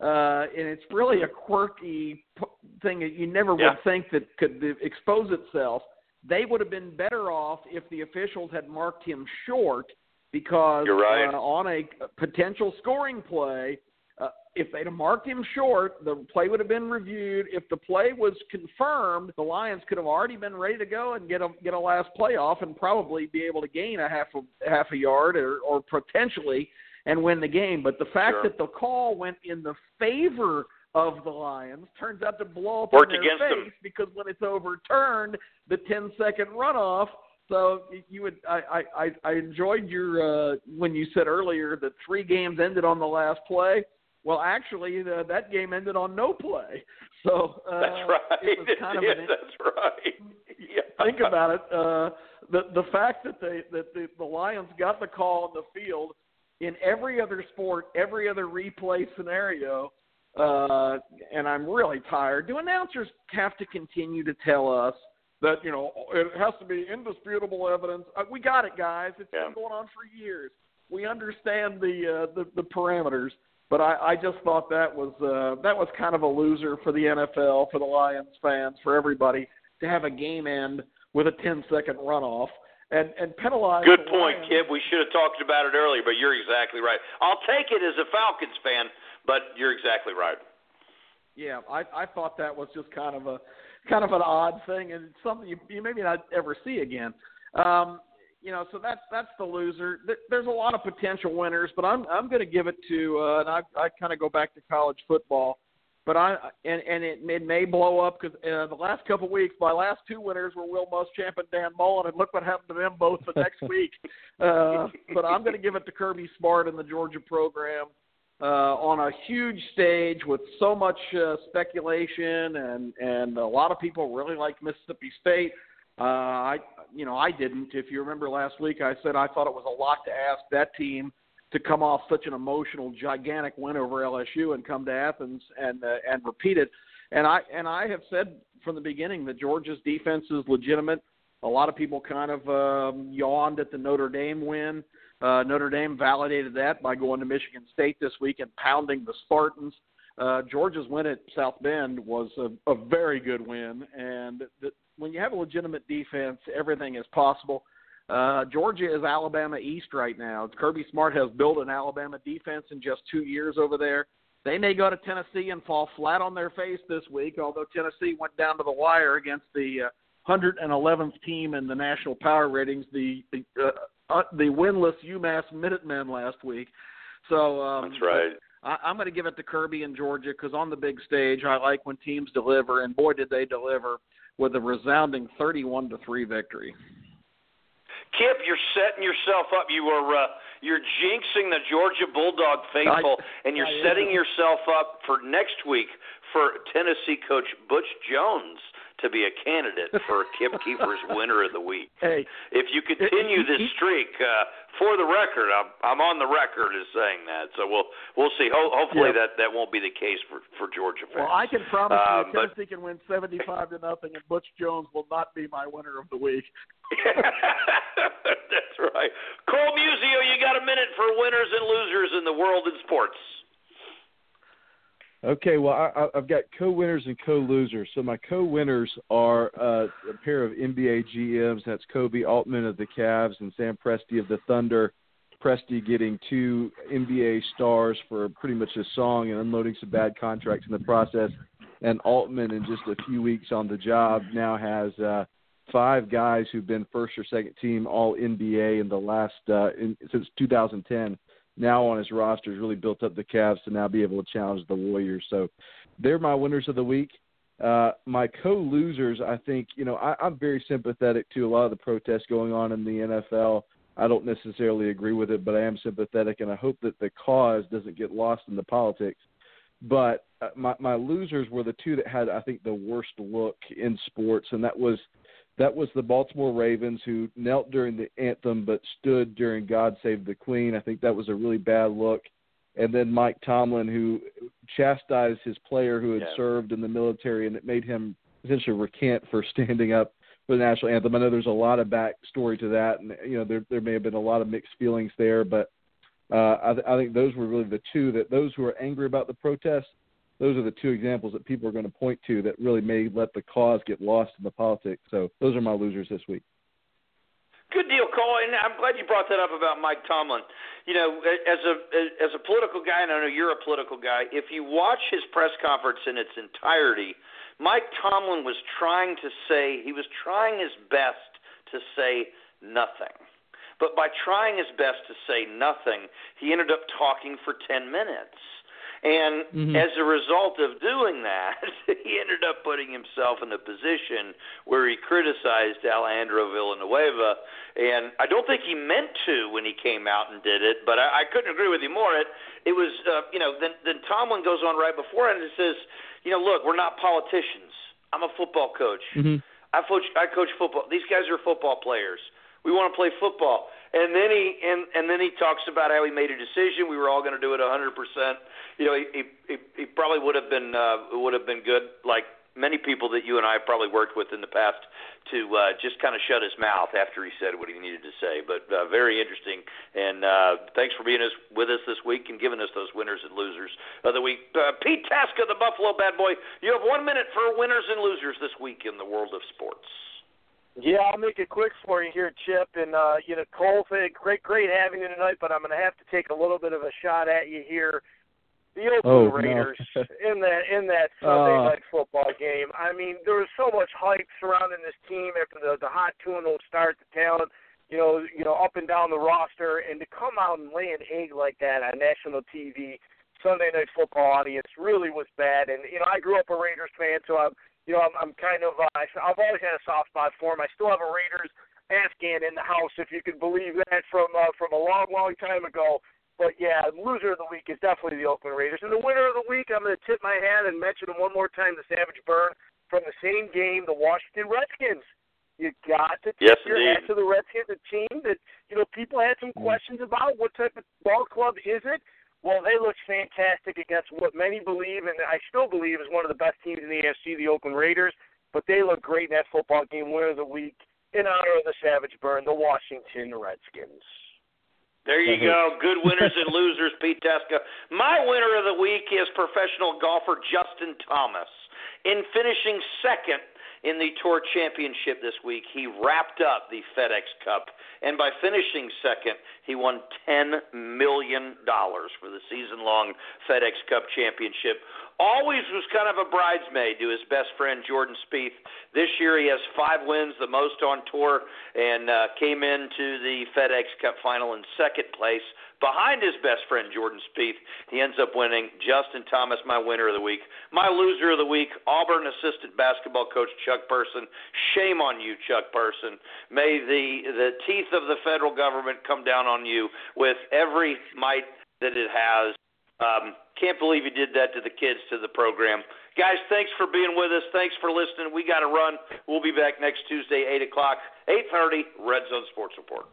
uh, and it's really a quirky p- thing that you never Yeah. would think that could expose itself. They would have been better off if the officials had marked him short because right. uh, on a potential scoring play, uh, if they'd have marked him short, the play would have been reviewed. If the play was confirmed, the Lions could have already been ready to go and get a get a last playoff and probably be able to gain a half a half a yard or, or potentially and win the game. But the fact Sure. that the call went in the favor of the Lions turns out to blow up Worked in their against them. face because when it's overturned, the 10 second runoff. So you would I I I- I enjoyed your uh, when you said earlier that three games ended on the last play. Well, actually, the, that game ended on no play. So uh, That's right. It was kind of yeah, an, that's right. Yeah. think about it. Uh, the the fact that they that the, the Lions got the call on the field in every other sport, every other replay scenario, uh, and I'm really tired. Do announcers have to continue to tell us that you know it has to be indisputable evidence? Uh, we got it, guys. It's Yeah. been going on for years. We understand the uh, the, the parameters. But I, I just thought that was uh, that was kind of a loser for the NFL, for the Lions fans, for everybody to have a game end with a 10 second runoff and and penalize. Good point, Lions. Kip. We should have talked about it earlier, but you're exactly right. I'll take it as a Falcons fan, but you're exactly right. Yeah, I I thought that was just kind of a kind of an odd thing, and it's something you, you maybe not ever see again. Um, you know, so that's that's the loser. There- There's a lot of potential winners, but I'm I'm going to give it to, uh, and I I kind of go back to college football, but I and and it, it may blow up because uh, the last couple of weeks, my last two winners were Will Muschamp and Dan Mullen, and look what happened to them both the next week. Uh, but I'm going to give it to Kirby Smart and the Georgia program uh, on a huge stage with so much uh, speculation and and a lot of people really like Mississippi State. Uh, I you know I didn't. If you remember last week, I said I thought it was a lot to ask that team to come off such an emotional, gigantic win over LSU and come to Athens and uh, and repeat it. And I and I have said from the beginning that Georgia's defense is legitimate. A lot of people kind of um, yawned at the Notre Dame win. Uh, Notre Dame validated that by going to Michigan State this week and pounding the Spartans. Uh, Georgia's win at South Bend was a, a very good win, and the, when you have a legitimate defense, everything is possible. Uh, Georgia is Alabama East right now. Kirby Smart has built an Alabama defense in just two years over there. they may go to Tennessee and fall flat on their face this week. Although Tennessee went down to the wire against the uh, 111th team in the national power ratings, the the, uh, uh, the winless UMass Minutemen last week. So um, that's right. I, I'm going to give it to Kirby and Georgia because on the big stage, I like when teams deliver, and boy, did they deliver with a resounding 31 to three victory. Kip, you're setting yourself up. You are uh, you're jinxing the Georgia Bulldog faithful, I, and you're I setting am. yourself up for next week for Tennessee coach Butch Jones to be a candidate for Kip Keefer's winner of the week. Hey, if you continue this streak, uh, for the record, I'm I'm on the record as saying that. So we'll we'll see. Ho- hopefully Yeah. that that won't be the case for for Georgia fans. well, I can promise Um, you but- Tennessee can win 75 to nothing, and Butch Jones will not be my winner of the week. That's right. Cole Muzio, you got a minute for winners and losers in the world in sports. Okay, well, I, I've got co-winners and co-losers. So my co-winners are uh, a pair of NBA GMs. That's Koby Altman of the Cavs and Sam Presti of the Thunder. Presti getting two NBA stars for pretty much a song and unloading some bad contracts in the process. And Altman, in just a few weeks on the job, now has uh, five guys who've been first or second team All NBA in the last uh, in, since 2010 now on his roster has really built up the Cavs to now be able to challenge the Warriors. So they're my winners of the week. Uh, my co-losers, I think, you know, I, I'm very sympathetic to a lot of the protests going on in the NFL. I don't necessarily agree with it, but I am sympathetic, and I hope that the cause doesn't get lost in the politics. But uh, my my losers were the two that had, I think, the worst look in sports, and that was that was the Baltimore Ravens who knelt during the anthem but stood during God Save the Queen. I think that was a really bad look. And then Mike Tomlin, who chastised his player who had Yeah. served in the military, and it made him essentially recant for standing up for the national anthem. I know there's a lot of backstory to that, and you know there there may have been a lot of mixed feelings there, but uh, I, th- I think those were really the two that those who are angry about the protests those are the two examples that people are going to point to that really may let the cause get lost in the politics. So those are my losers this week. Good deal, Cole. And I'm glad you brought that up about Mike Tomlin. You know, as a as a political guy, and I know you're a political guy. If you watch his press conference in its entirety, Mike Tomlin was trying to say he was trying his best to say nothing. But by trying his best to say nothing, he ended up talking for 10 minutes. And Mhm. as a result of doing that, he ended up putting himself in a position where he criticized Alejandro Villanueva. And I don't think he meant to when he came out and did it, but I, I couldn't agree with you more. It it was uh, you know then then Tomlin goes on right before and says, you know, look, we're not politicians. I'm a football coach. Mm-hmm. I coach I coach football. These guys are football players. We want to play football. And then he and and then he talks about how he made a decision. We were all going to do it 100%. You know, he he he probably would have been uh would have been good like many people that you and I have probably worked with in the past to uh just kind of shut his mouth after he said what he needed to say. But uh very interesting and uh thanks for being us with us this week and giving us those winners and losers of the week. Uh, Pete Tasca, the Buffalo Bad Boy, you have 1 minute for winners and losers this week in the world of sports. Yeah, I'll make it quick for you here, Chip. And uh, you know, Cole, great, great having you tonight. But I'm going to have to take a little bit of a shot at you here. The Oakland Oh, no. Raiders in that in that Sunday Oh. night football game. I mean, there was so much hype surrounding this team after the the hot two and zero start, the talent, you know, you know, up and down the roster, and to come out and lay an egg like that on national TV, Sunday night football audience really was bad. And you know, I grew up a Raiders fan, so I'm you know, I'm, I'm kind of, uh, I've always had a soft spot for him. I still have a Raiders Afghan in the house, if you can believe that, from uh, from a long, long time ago. But yeah, loser of the week is definitely the Oakland Raiders, and the winner of the week, I'm going to tip my hat and mention him one more time, the Savage Burn from the same game, the Washington Redskins. You got to tip Yes, your indeed. hat to the Redskins, a team that you know people had some questions about. What type of ball club is it? Well, they looked fantastic against what many believe, and I still believe is one of the best teams in the AFC, the Oakland Raiders. But they look great in that football game. Winner of the week in honor of the Savage Burn, the Washington Redskins. There you go. Good winners and losers, Pete Tasca. My winner of the week is professional golfer Justin Thomas. In finishing second in the Tour Championship this week. He wrapped up the FedEx Cup, and by finishing second, he won $10 million for the season long FedEx Cup Championship. Always was kind of a bridesmaid to his best friend Jordan Spieth. This year he has five wins, the most on tour, and uh, came into the FedEx Cup final in second place behind his best friend Jordan Spieth. He ends up winning. Justin Thomas, my winner of the week. My loser of the week, Auburn assistant basketball coach Chuck Person. Shame on you, Chuck Person. May the the teeth of the federal government come down on you with every might that it has. Um, can't believe you did that to the kids to the program. Guys, thanks for being with us. Thanks for listening. We got to run. We'll be back next Tuesday, 8 o'clock, 8.30, Red Zone Sports Report.